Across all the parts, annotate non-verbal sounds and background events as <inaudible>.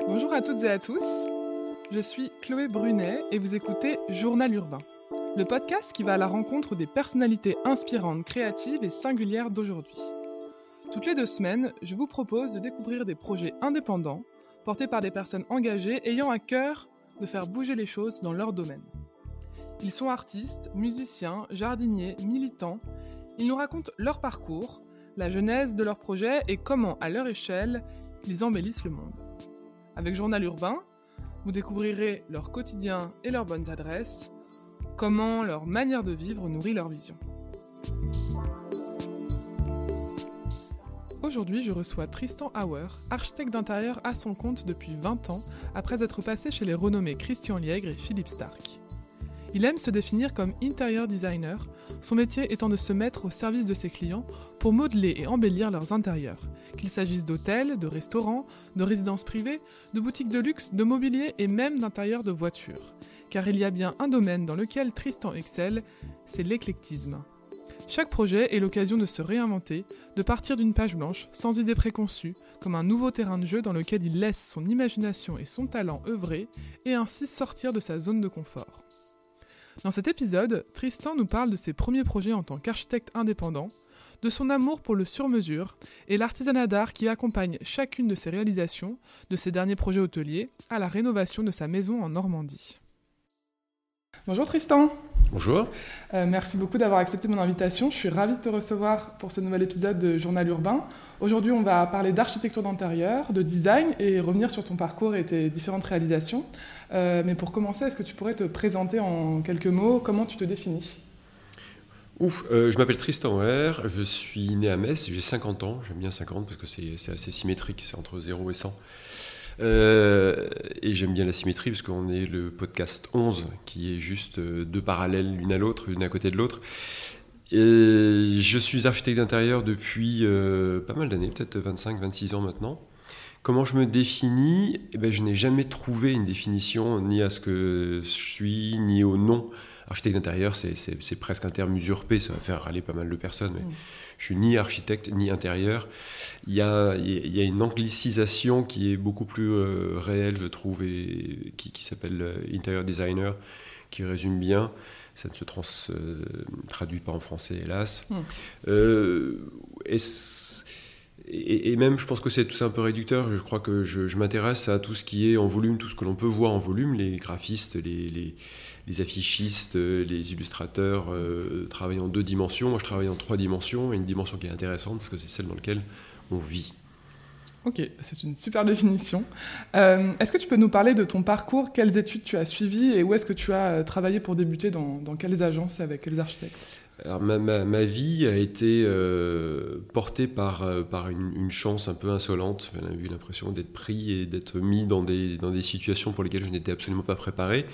Bonjour à toutes et à tous, je suis Chloé Brunet et vous écoutez Journal Urbain, le podcast qui va à la rencontre des personnalités inspirantes, créatives et singulières d'aujourd'hui. Toutes les deux semaines, je vous propose de découvrir des projets indépendants, portés par des personnes engagées ayant à cœur de faire bouger les choses dans leur domaine. Ils sont artistes, musiciens, jardiniers, militants. Ils nous racontent leur parcours, la genèse de leur projet et comment, à leur échelle, ils embellissent le monde. Avec Journal Urbain, vous découvrirez leur quotidien et leurs bonnes adresses, comment leur manière de vivre nourrit leur vision. Aujourd'hui, je reçois Tristan Hauer, architecte d'intérieur à son compte depuis 20 ans, après être passé chez les renommés Christian Liègre et Philippe Stark. Il aime se définir comme interior designer, son métier étant de se mettre au service de ses clients pour modeler et embellir leurs intérieurs, qu'il s'agisse d'hôtels, de restaurants, de résidences privées, de boutiques de luxe, de mobilier et même d'intérieurs de voitures. Car il y a bien un domaine dans lequel Tristan excelle, c'est l'éclectisme. Chaque projet est l'occasion de se réinventer, de partir d'une page blanche, sans idée préconçue, comme un nouveau terrain de jeu dans lequel il laisse son imagination et son talent œuvrer, et ainsi sortir de sa zone de confort. Dans cet épisode, Tristan nous parle de ses premiers projets en tant qu'architecte indépendant, de son amour pour le sur-mesure et l'artisanat d'art qui accompagne chacune de ses réalisations, de ses derniers projets hôteliers à la rénovation de sa maison en Normandie. Bonjour Tristan. Bonjour. Euh, merci beaucoup d'avoir accepté mon invitation. Je suis ravie de te recevoir pour ce nouvel épisode de Journal Urbain. Aujourd'hui, on va parler d'architecture d'intérieur, de design et revenir sur ton parcours et tes différentes réalisations. Euh, mais pour commencer, est-ce que tu pourrais te présenter en quelques mots? Comment tu te définis? Ouf, euh, je m'appelle Tristan R, je suis né à Metz, j'ai 50 ans, j'aime bien 50 parce que c'est assez symétrique, c'est entre 0 et 100. Euh, et j'aime bien la symétrie parce qu'on est le podcast 11 qui est juste deux parallèles l'une à l'autre, l'une à côté de l'autre. Et je suis architecte d'intérieur depuis pas mal d'années, peut-être 25-26 ans maintenant. Comment je me définis? Eh ben, Je n'ai jamais trouvé une définition ni à ce que je suis, ni au nom. Architecte d'intérieur, c'est presque un terme usurpé, ça va faire râler pas mal de personnes. Mais mm. Je suis ni architecte, ni intérieur. Il y a, il y a une anglicisation qui est beaucoup plus euh, réelle, je trouve, et qui, s'appelle euh, interior designer, qui résume bien ça ne se trans, euh, traduit pas en français, hélas. Mm. Et, même, je pense que c'est tout un peu réducteur. Je crois que je, m'intéresse à tout ce qui est en volume, tout ce que l'on peut voir en volume, les graphistes, les, les, affichistes, les illustrateurs euh, travaillent en deux dimensions. Moi, je travaille en trois dimensions, et une dimension qui est intéressante parce que c'est celle dans laquelle on vit. Ok, c'est une super définition. Euh, est-ce que tu peux nous parler de ton parcours? Quelles études tu as suivies et où est-ce que tu as euh, travaillé pour débuter Dans, quelles agences et avec quels architectes? Alors ma, ma, vie a été euh, portée par, par une, chance un peu insolente. J'ai eu l'impression d'être pris et d'être mis dans des, dans des situations pour lesquelles je n'étais absolument pas préparé.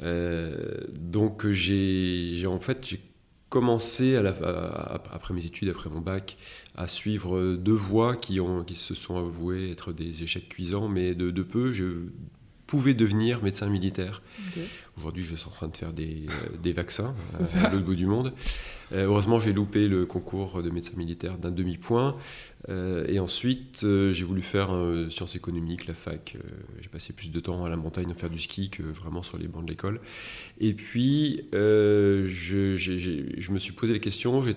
Donc j'ai en fait j'ai commencé après mes études, après mon bac, à suivre deux voies qui, ont, qui se sont avouées être des échecs cuisants, mais de, de peu. Je, pouvait devenir médecin militaire. Aujourd'hui, je suis en train de faire des, euh, des vaccins <laughs> euh, à l'autre bout du monde. Euh, heureusement, j'ai loupé le concours de médecin militaire d'un demi-point. et ensuite, j'ai voulu faire sciences économiques, la fac. j'ai passé plus de temps à la montagne à faire du ski que vraiment sur les bancs de l'école. Et puis, je, je, me suis posé les questions. J'ai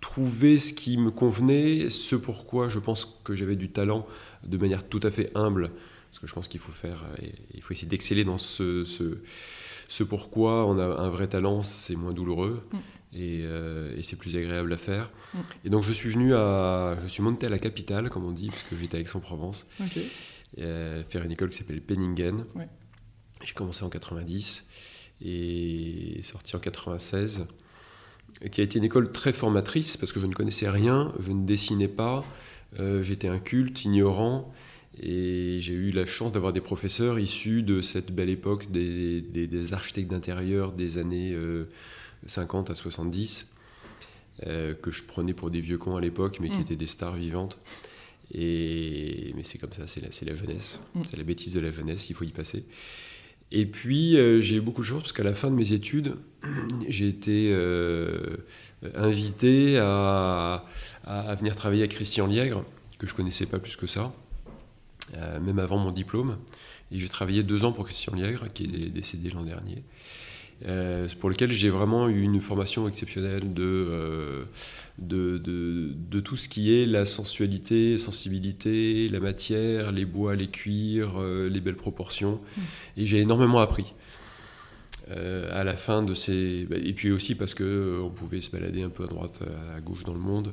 trouvé ce qui me convenait, ce pourquoi je pense que j'avais du talent de manière tout à fait humble parce que je pense qu'il faut faire, euh, il faut essayer d'exceller dans ce, ce, pourquoi on a un vrai talent, c'est moins douloureux. Mm. Euh, et, c'est plus agréable à faire. Mm. Et donc je suis venu à, je suis monté à la capitale, comme on dit, parce que j'étais à Aix-en-Provence, euh, faire une école qui s'appelle Penningen. J'ai commencé en 90 et sorti en 96, qui a été une école très formatrice parce que je ne connaissais rien, je ne dessinais pas, j'étais inculte, ignorant. Et j'ai eu la chance d'avoir des professeurs issus de cette belle époque des, des, architectes d'intérieur des années 50 euh, à 70, euh, que je prenais pour des vieux cons à l'époque, mais qui mm. étaient des stars vivantes. Et, mais c'est comme ça, c'est la, la, jeunesse, mm. c'est la bêtise de la jeunesse, il faut y passer. Et puis euh, j'ai eu beaucoup de chance parce qu'à la fin de mes études, <clears throat> j'ai été invité à, venir travailler avec Christian Liègre, que je connaissais pas plus que ça. même avant mon diplôme. Et j'ai travaillé deux ans pour Christian Liègre, qui est décédé l'an dernier. Euh, pour lequel j'ai vraiment eu une formation exceptionnelle de, euh, de, de, tout ce qui est la sensualité, sensibilité, la matière, les bois, les cuirs, euh, les belles proportions. Et j'ai énormément appris. à la fin de ces. Bah, et puis aussi parce qu'on on pouvait se balader un peu à droite, à gauche dans le monde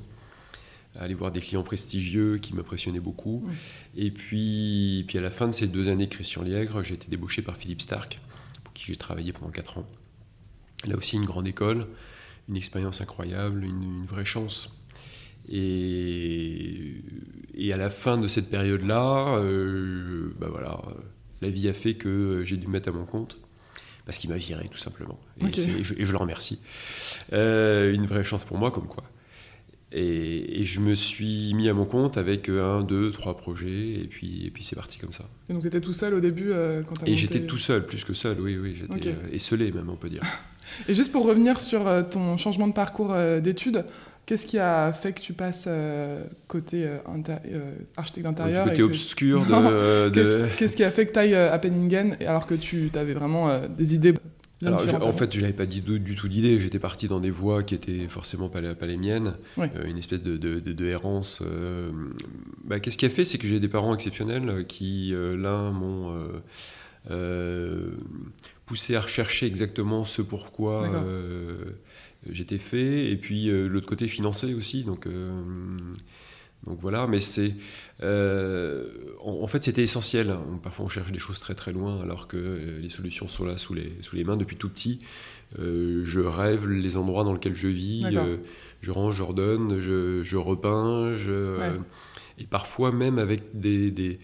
aller voir des clients prestigieux qui m'impressionnaient beaucoup. Et puis, puis à la fin de ces deux années Christian Liègre, j'ai été débauché par Philippe Stark, qui j'ai travaillé pendant quatre ans. Là aussi, une grande école, une expérience incroyable, une, vraie chance. Et, et, à la fin de cette période-là, euh, bah voilà, la vie a fait que j'ai dû me mettre à mon compte parce qu'il m'a viré tout simplement. Et, je, le remercie. Euh, une vraie chance pour moi, comme quoi. Et, je me suis mis à mon compte avec un, deux, trois projets, et puis, et puis c'est parti comme ça. Et donc tu étais tout seul au début euh, quand Et j'étais tout seul, plus que seul, oui, oui. J'étais euh, esselé même, on peut dire. <laughs> et juste pour revenir sur euh, ton changement de parcours d'études, qu'est-ce qui a fait que tu passes côté architecte d'intérieur Côté obscur <laughs> de... Qu'est-ce qui a fait que tu ailles à Penningen alors que tu avais vraiment des idées alors, en fait, je n'avais pas dit du, tout d'idée. J'étais parti dans des voies qui étaient forcément pas, pas les miennes, euh, une espèce de, de, errance. Euh, bah, Qu'est-ce qui a fait? C'est que j'ai des parents exceptionnels qui, euh, l'un, m'ont poussé à rechercher exactement ce pourquoi j'étais fait, et puis l'autre côté financé aussi. Donc, donc voilà, mais c'est. Euh, en, fait, c'était essentiel. Parfois, on cherche des choses très très loin, alors que euh, les solutions sont là sous les, sous les mains depuis tout petit. Euh, je rêve les endroits dans lesquels je vis, je range, j'ordonne, je, je repeins, et parfois même avec des, des,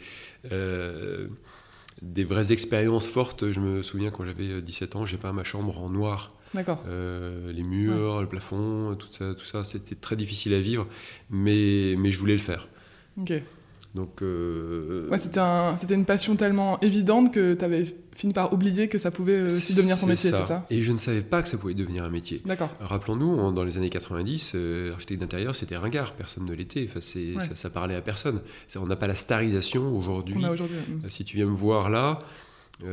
des vraies expériences fortes. Je me souviens quand j'avais 17 ans, j'ai peint ma chambre en noir. D'accord. Euh, les murs, le plafond, tout ça, tout ça c'était très difficile à vivre, mais, mais je voulais le faire. Ok. Donc, euh, ouais, c'était, un, c'était une passion tellement évidente que tu avais fini par oublier que ça pouvait aussi devenir ton métier, c'est ça? Et je ne savais pas que ça pouvait devenir un métier. D'accord. Rappelons-nous, dans les années 90, euh, architecte d'intérieur, c'était ringard, personne ne l'était, enfin, c'est, ça, parlait à personne. on n'a pas la starisation aujourd'hui. On a aujourd'hui. Si tu viens me voir là, euh,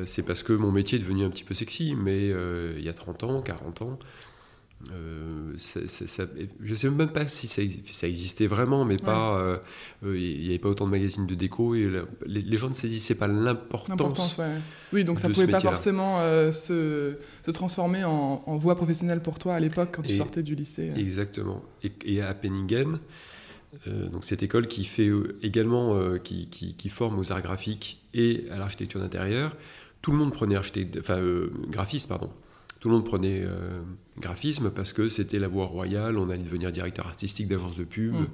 c'est parce que mon métier est devenu un petit peu sexy, mais euh, il y a 30 ans, 40 ans, euh, je ne sais même pas si ça, existait vraiment, mais pas. Il n'y avait pas autant de magazines de déco et les, gens ne saisissaient pas l'importance. Oui, donc ça ne pouvait pas forcément se, transformer en, voie professionnelle pour toi à l'époque quand tu sortais du lycée. Exactement. Et, à Penningen, donc cette école qui fait également qui, qui, forme aux arts graphiques et à l'architecture d'intérieur, tout le monde prenait enfin, euh, graphiste, pardon. Tout le monde prenait euh, graphisme parce que c'était la voie royale, on allait devenir directeur artistique d'agence de pub, mm.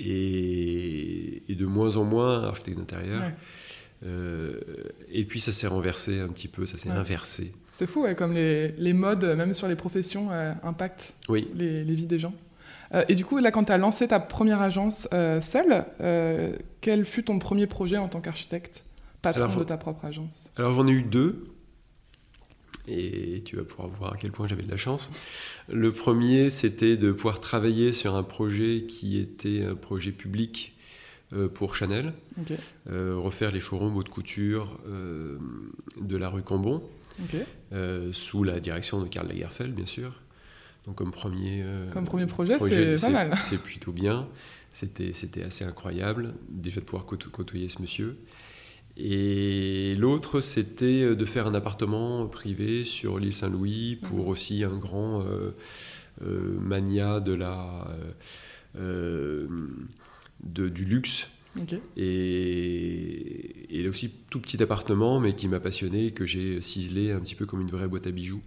et, de moins en moins architecte d'intérieur. Euh, et puis ça s'est renversé un petit peu, ça s'est inversé. C'est fou, comme les, les, modes, même sur les professions, impactent oui. les, les, vies des gens. Et du coup, là, quand tu as lancé ta première agence seule, quel fut ton premier projet en tant qu'architecte? Patron alors, de ta propre agence Alors j'en ai eu deux. Et tu vas pouvoir voir à quel point j'avais de la chance. Le premier, c'était de pouvoir travailler sur un projet qui était un projet public euh, pour Chanel. Euh, refaire les showrooms haute couture euh, de la rue Cambon. sous la direction de Karl Lagerfeld, bien sûr. Donc comme premier, comme premier projet, c'est pas mal. <laughs> C'est plutôt bien. C'était assez incroyable déjà de pouvoir côtoyer ce monsieur. Et l'autre, c'était euh, de faire un appartement privé sur l'île Saint-Louis pour mhm. aussi un grand euh, euh, mania de la, du luxe. Et, et, là aussi, tout petit appartement, mais qui m'a passionné, que j'ai ciselé un petit peu comme une vraie boîte à bijoux.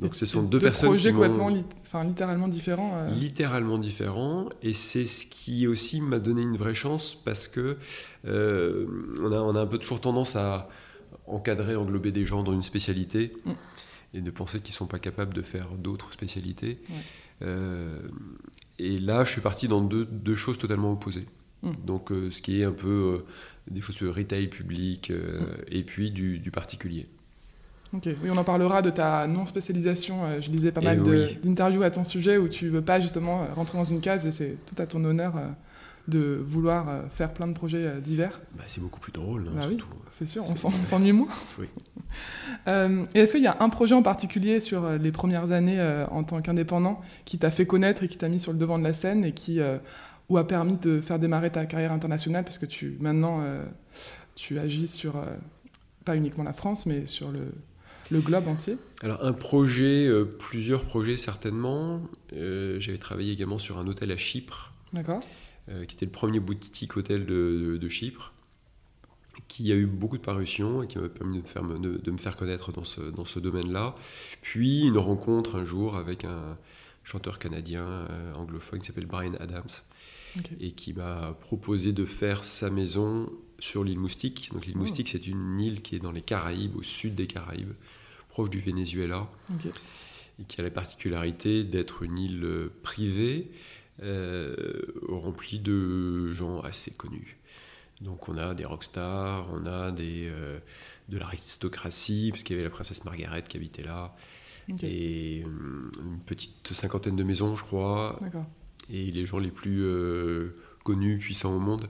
Donc ce sont deux, personnes projets complètement, enfin, littéralement différents. Euh. Littéralement différents, et c'est ce qui aussi m'a donné une vraie chance parce que euh, on, a, on, a, un peu toujours tendance à encadrer, englober des gens dans une spécialité mm. et de penser qu'ils ne sont pas capables de faire d'autres spécialités. Euh, et là, je suis parti dans deux, deux choses totalement opposées. Mm. Donc ce qui est un peu des choses de retail public mm. et puis du, du particulier. Oui, on en parlera de ta non-spécialisation. Euh, je lisais pas mal d'interviews à ton sujet où tu veux pas justement euh, rentrer dans une case et c'est tout à ton honneur euh, de vouloir faire plein de projets divers bah, C'est beaucoup plus drôle, hein, bah surtout. Oui, c'est sûr, <laughs> on s'ennuie moins. oui. <laughs> euh, et est-ce qu'il y a un projet en particulier sur les premières années en tant qu'indépendant qui t'a fait connaître et qui t'a mis sur le devant de la scène et qui ou a permis de faire démarrer ta carrière internationale? Parce que tu maintenant tu agis sur pas uniquement la France mais sur le le globe entier Alors un projet, euh, plusieurs projets certainement. Euh, j'avais travaillé également sur un hôtel à Chypre, euh, qui était le premier boutique hôtel de, Chypre, qui a eu beaucoup de parutions et qui m'a permis de me, faire, de, me faire connaître dans ce, dans ce domaine-là. Puis une rencontre un jour avec un chanteur canadien anglophone qui s'appelle Brian Adams. et qui m'a proposé de faire sa maison sur l'île Moustique. Donc l'île oh. Moustique, c'est une île qui est dans les Caraïbes, au sud des Caraïbes, proche du Venezuela, et qui a la particularité d'être une île euh, privée euh, remplie de gens assez connus. Donc on a des rockstars, on a des, euh, de l'aristocratie, parce qu'il y avait la princesse Margaret qui habitait là, et une petite cinquantaine de maisons, je crois, et les gens les plus connus, puissants au monde.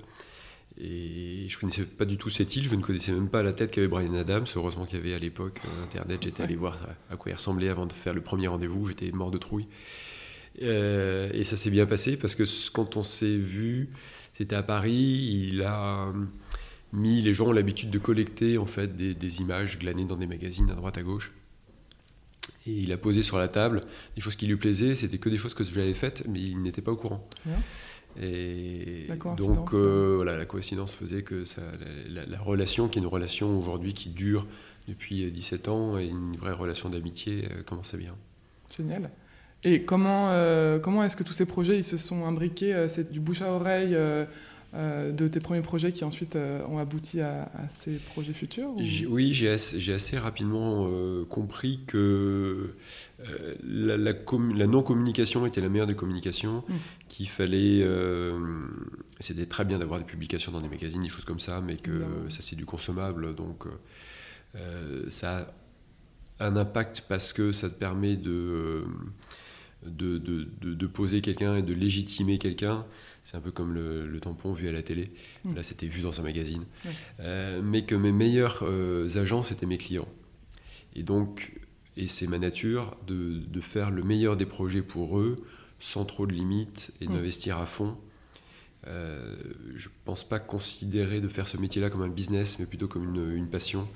Et je ne connaissais pas du tout cette île, je ne connaissais même pas la tête qu'avait Brian Adams. Heureusement qu'il y avait à l'époque euh, Internet, j'étais allé voir à quoi il ressemblait avant de faire le premier rendez-vous, j'étais mort de trouille. Euh, et ça s'est bien passé parce que quand on s'est vu, c'était à Paris, il a mis, les gens ont l'habitude de collecter en fait des, images glanées dans des magazines à droite à gauche. Et il a posé sur la table des choses qui lui plaisaient, c'était que des choses que j'avais faites, mais il n'était pas au courant. Et donc, euh, voilà, la coïncidence faisait que ça, la, relation, qui est une relation aujourd'hui qui dure depuis 17 ans, et une vraie relation d'amitié, euh, commençait bien. Génial. Et comment, euh, comment est-ce que tous ces projets ils se sont imbriqués C'est du bouche à oreille euh, de tes premiers projets qui ensuite euh, ont abouti à, ces projets futurs Oui, j'ai assez, assez, rapidement euh, compris que la, non-communication était la meilleure des communications, mm. qu'il fallait... C'était très bien d'avoir des publications dans des magazines, des choses comme ça, mais que ça c'est du consommable, donc ça a un impact parce que ça te permet de... De, de, de, poser quelqu'un et de légitimer quelqu'un. C'est un peu comme le, tampon vu à la télé. Mm. Là, c'était vu dans un magazine. Euh, mais que mes meilleurs euh, agents, c'était mes clients. Et donc, et c'est ma nature de, de, faire le meilleur des projets pour eux, sans trop de limites et mm. d'investir à fond. Euh, je ne pense pas considérer de faire ce métier-là comme un business, mais plutôt comme une, une passion.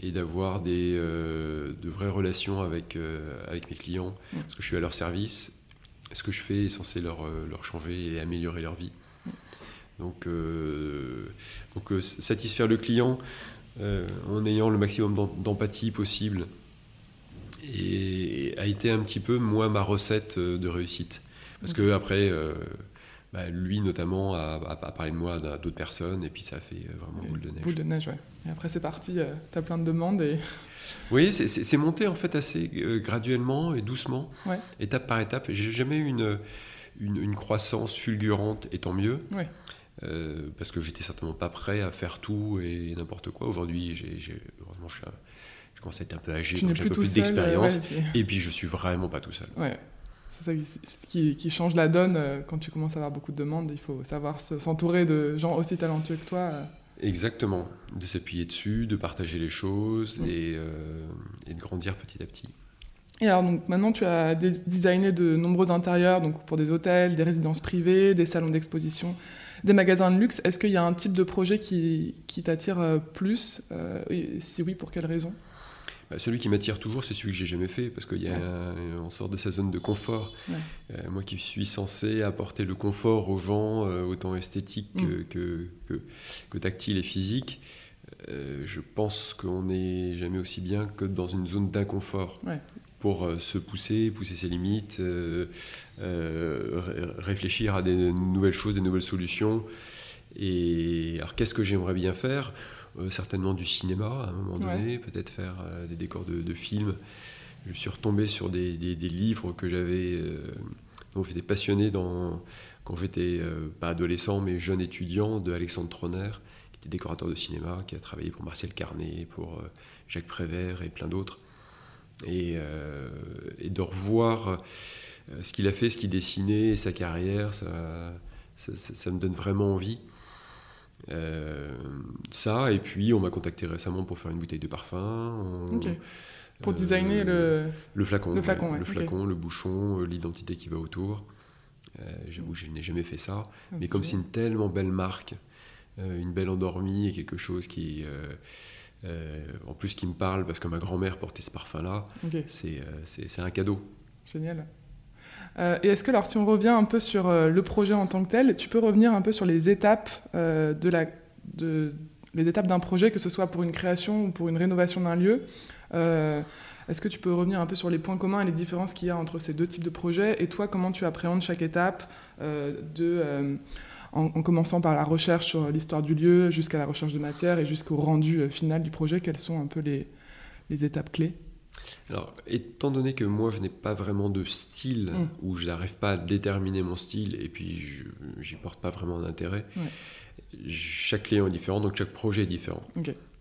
Et d'avoir des de vraies relations avec, avec mes clients, mm. parce que je suis à leur service ce que je fais est censé leur, euh, changer et améliorer leur vie. Donc, euh, euh, satisfaire le client en ayant le maximum d'empathie possible a été un petit peu moi ma recette de réussite. Parce que après, bah, lui notamment a, parlé de moi à d'autres personnes et puis ça a fait vraiment boule de neige. Boule de neige, ouais. Et après c'est parti, tu as plein de demandes et... <laughs> Oui, c'est monté en fait assez euh, graduellement et doucement, étape par étape. J'ai jamais eu une, une, croissance fulgurante, et tant mieux. Euh, parce que j'étais certainement pas prêt à faire tout et n'importe quoi. Aujourd'hui, j'ai, vraiment, je, je, commence à être un peu âgé, j'ai un peu plus d'expérience. et, puis... je suis vraiment pas tout seul. Ouais. C'est ça qui, qui, change la donne euh, quand tu commences à avoir beaucoup de demandes. Il faut savoir s'entourer de gens aussi talentueux que toi. Exactement, de s'appuyer dessus, de partager les choses euh, et, de grandir petit à petit. Et alors donc maintenant tu as designé de nombreux intérieurs donc pour des hôtels, des résidences privées, des salons d'exposition, des magasins de luxe. Est-ce qu'il y a un type de projet qui, t'attire euh, plus euh, et Si oui, pour quelle raison? bah, celui qui m'attire toujours, c'est celui que j'ai jamais fait, parce qu'il y a on sort de sa zone de confort. Euh, moi qui suis censé apporter le confort aux gens, euh, autant esthétique mm. que, que, tactile et physique, euh, je pense qu'on n'est jamais aussi bien que dans une zone d'inconfort. Pour se pousser, pousser ses limites, réfléchir à des nouvelles choses, des nouvelles solutions. Et alors, qu'est-ce que j'aimerais bien faire? euh, certainement du cinéma à un moment donné, peut-être faire euh, des décors de, films. Je suis retombé sur des, livres que j'avais, euh, dont j'étais passionné dans, quand j'étais pas adolescent mais jeune étudiant, de Alexandre Troner, qui était décorateur de cinéma, qui a travaillé pour Marcel Carnet, pour Jacques Prévert et plein d'autres. Et, et, de revoir ce qu'il a fait, ce qu'il dessinait, sa carrière, ça, me donne vraiment envie. Ça, et puis on m'a contacté récemment pour faire une bouteille de parfum. Pour designer le... le flacon. Le flacon, le, flacon le bouchon, l'identité qui va autour. J'avoue, je n'ai jamais fait ça. Ah, mais comme c'est une tellement belle marque, une belle endormie et quelque chose qui, euh, en plus, qui me parle parce que ma grand-mère portait ce parfum-là, euh, c'est un cadeau. Génial. Euh, et est-ce que, alors, si on revient un peu sur le projet en tant que tel, tu peux revenir un peu sur les étapes de la, de, les étapes d'un projet, que ce soit pour une création ou pour une rénovation d'un lieu. Est-ce que tu peux revenir un peu sur les points communs et les différences qu'il y a entre ces deux types de projets? Et toi, comment tu appréhendes chaque étape de en, commençant par la recherche sur l'histoire du lieu, jusqu'à la recherche de matière et jusqu'au rendu euh, final du projet? Quelles sont un peu les, étapes clés? Alors, étant donné que moi, je n'ai pas vraiment de style, mm. ou je n'arrive pas à déterminer mon style, et puis je n'y porte pas vraiment d'intérêt, chaque client est différent, donc chaque projet est différent.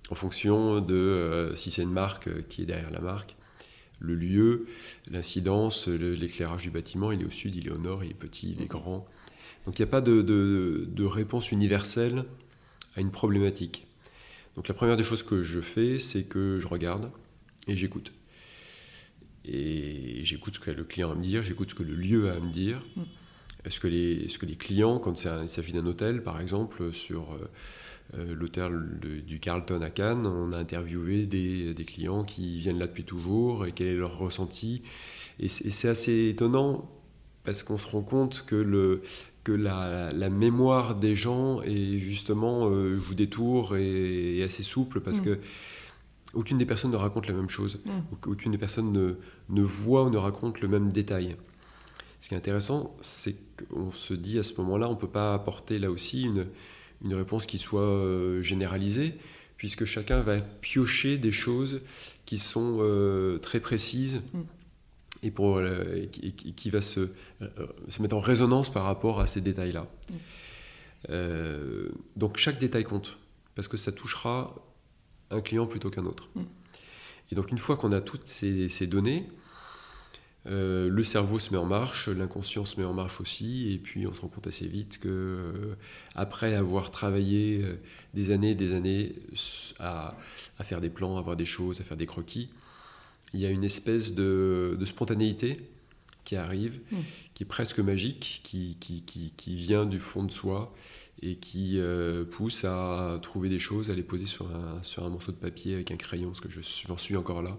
En fonction de euh, si c'est une marque euh, qui est derrière la marque, le lieu, l'incidence, l'éclairage du bâtiment, il est au sud, il est au nord, il est petit, il est grand. Donc il n'y a pas de, réponse universelle à une problématique. Donc la première des choses que je fais, c'est que je regarde et j'écoute. Et j'écoute ce que le client a à me dire, j'écoute ce que le lieu a à me dire. Mm. Est-ce que, les, que les clients, quand il s'agit d'un hôtel, par exemple, sur euh, euh, l'hôtel du Carlton à Cannes, on a interviewé des, des, clients qui viennent là depuis toujours et quel est leur ressenti? Et c'est assez étonnant parce qu'on se rend compte que le, que la, mémoire des gens est justement euh, joue des tours et, assez souple parce mm. que aucune des personnes ne raconte la même chose, mm. aucune des personnes ne, ne, voit ou ne raconte le même détail. Ce qui est intéressant, c'est qu'on se dit à ce moment-là, on ne peut pas apporter là aussi une, une réponse qui soit euh, généralisée, puisque chacun va piocher des choses qui sont euh, très précises. Mm et, pour, euh, qui, va se, se, mettre en résonance par rapport à ces détails-là. Mm. Donc chaque détail compte, parce que ça touchera un client plutôt qu'un autre. Mm. Et donc une fois qu'on a toutes ces, données, le cerveau se met en marche, l'inconscient se met en marche aussi, et puis on se rend compte assez vite que après avoir travaillé des années et des années à, à, faire des plans, à voir des choses, à faire des croquis, il y a une espèce de, spontanéité qui arrive, hmm. qui est presque magique, qui, qui, qui, vient du fond de soi et qui euh, pousse à trouver des choses, à les poser sur un, sur un morceau de papier avec un crayon, parce que j'en suis encore là.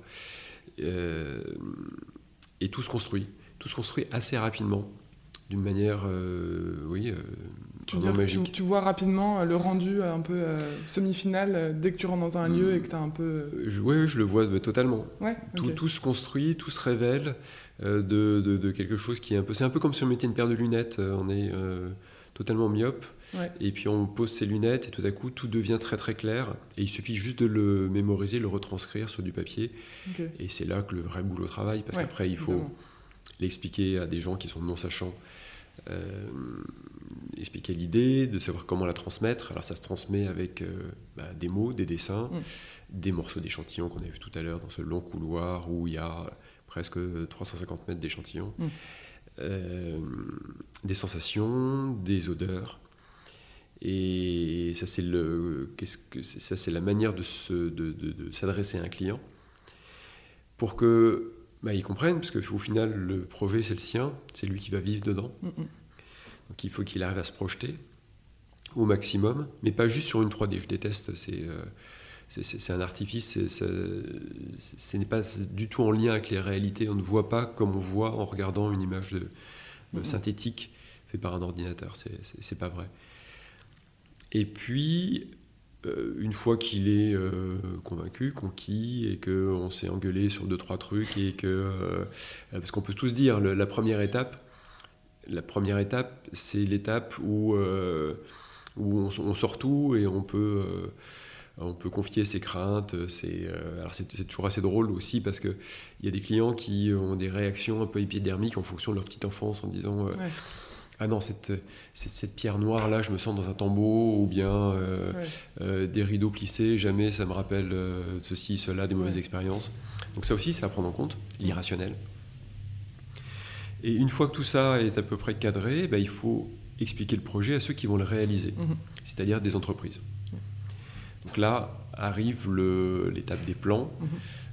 Euh, et tout se construit. Tout se construit assez rapidement d'une manière, euh, oui, euh, tu, magique. Tu, vois rapidement le rendu un peu semi-final dès que tu rentres dans un lieu et que tu as un peu... oui, je le vois totalement. tout, tout, se construit, tout se révèle de, de, quelque chose qui est un peu... C'est un peu comme si on mettait une paire de lunettes, on est totalement myope. Et puis on pose ses lunettes et tout à coup tout devient très très clair. Et il suffit juste de le mémoriser, le retranscrire sur du papier. Et c'est là que le vrai boulot travaille. Parce qu'après il faut l'expliquer à des gens qui sont non sachants. Euh, expliquer l'idée, de savoir comment la transmettre. Alors ça se transmet avec euh, bah, des mots, des dessins, mm. des morceaux d'échantillons qu'on a vu tout à l'heure dans ce long couloir où il y a presque 350 mètres d'échantillons, mm. euh, des sensations, des odeurs. Et ça c'est le, qu'est-ce que ça c'est la manière de, se, de, de s'adresser à un client pour que bah, ils comprennent, parce qu'au final, le projet, c'est le sien, c'est lui qui va vivre dedans. Mm, mm. Donc il faut qu'il arrive à se projeter au maximum, mais pas juste sur une 3D. Je déteste, c'est euh, c'est un artifice, ce n'est pas du tout en lien avec les réalités. On ne voit pas comme on voit en regardant une image de, mm, synthétique faite par un ordinateur. C'est pas vrai. Et puis, euh, une fois qu'il est euh, convaincu, conquis, et qu'on s'est engueulé sur deux, trois trucs, et que. Euh, parce qu'on peut tous dire, la première étape, la première étape, c'est l'étape où, où on, sort tout et on peut. on peut confier ses craintes. C'est, alors c'est, toujours assez drôle aussi parce qu'il y a des clients qui ont des réactions un peu épidermiques en fonction de leur petite enfance en disant ah non, cette, cette, pierre noire là, je me sens dans un tombeau, ou bien euh, euh, des rideaux plissés, jamais ça me rappelle euh, ceci, cela, des mauvaises expériences. Donc ça aussi, c'est à prendre en compte, l'irrationnel. Et une fois que tout ça est à peu près cadré, bah, il faut expliquer le projet à ceux qui vont le réaliser, Mhm. c'est-à-dire des entreprises. Donc là arrive l'étape des plans, Mhm.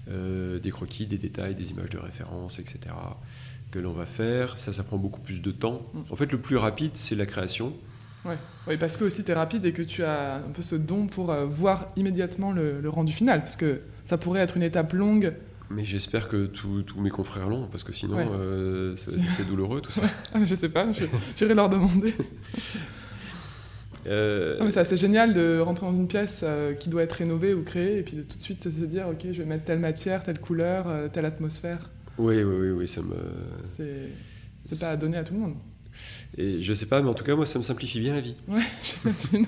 euh, des croquis, des détails, des images de référence, etc. que l'on va faire. Ça, ça prend beaucoup plus de temps. Mhm. En fait, le plus rapide, c'est la création. Ouais. Oui, parce que aussi tu es rapide et que tu as un peu ce don pour euh, voir immédiatement le, le rendu final, parce que ça pourrait être une étape longue. Mais j'espère que tous mes confrères l'ont, parce que sinon, Ouais. euh, c'est douloureux tout ça. <laughs> Ah, je sais pas, j'irai leur demander. <laughs> Euh, mais c'est assez génial de rentrer dans une pièce euh, qui doit être rénovée ou créée et puis de tout de suite se dire ok je vais mettre telle matière, telle couleur, telle atmosphère. Oui, oui, oui, oui, ça me. C'est pas à donner à tout le monde. Et je sais pas, mais en tout cas, moi, ça me simplifie bien la vie. Ouais, <laughs> j'imagine.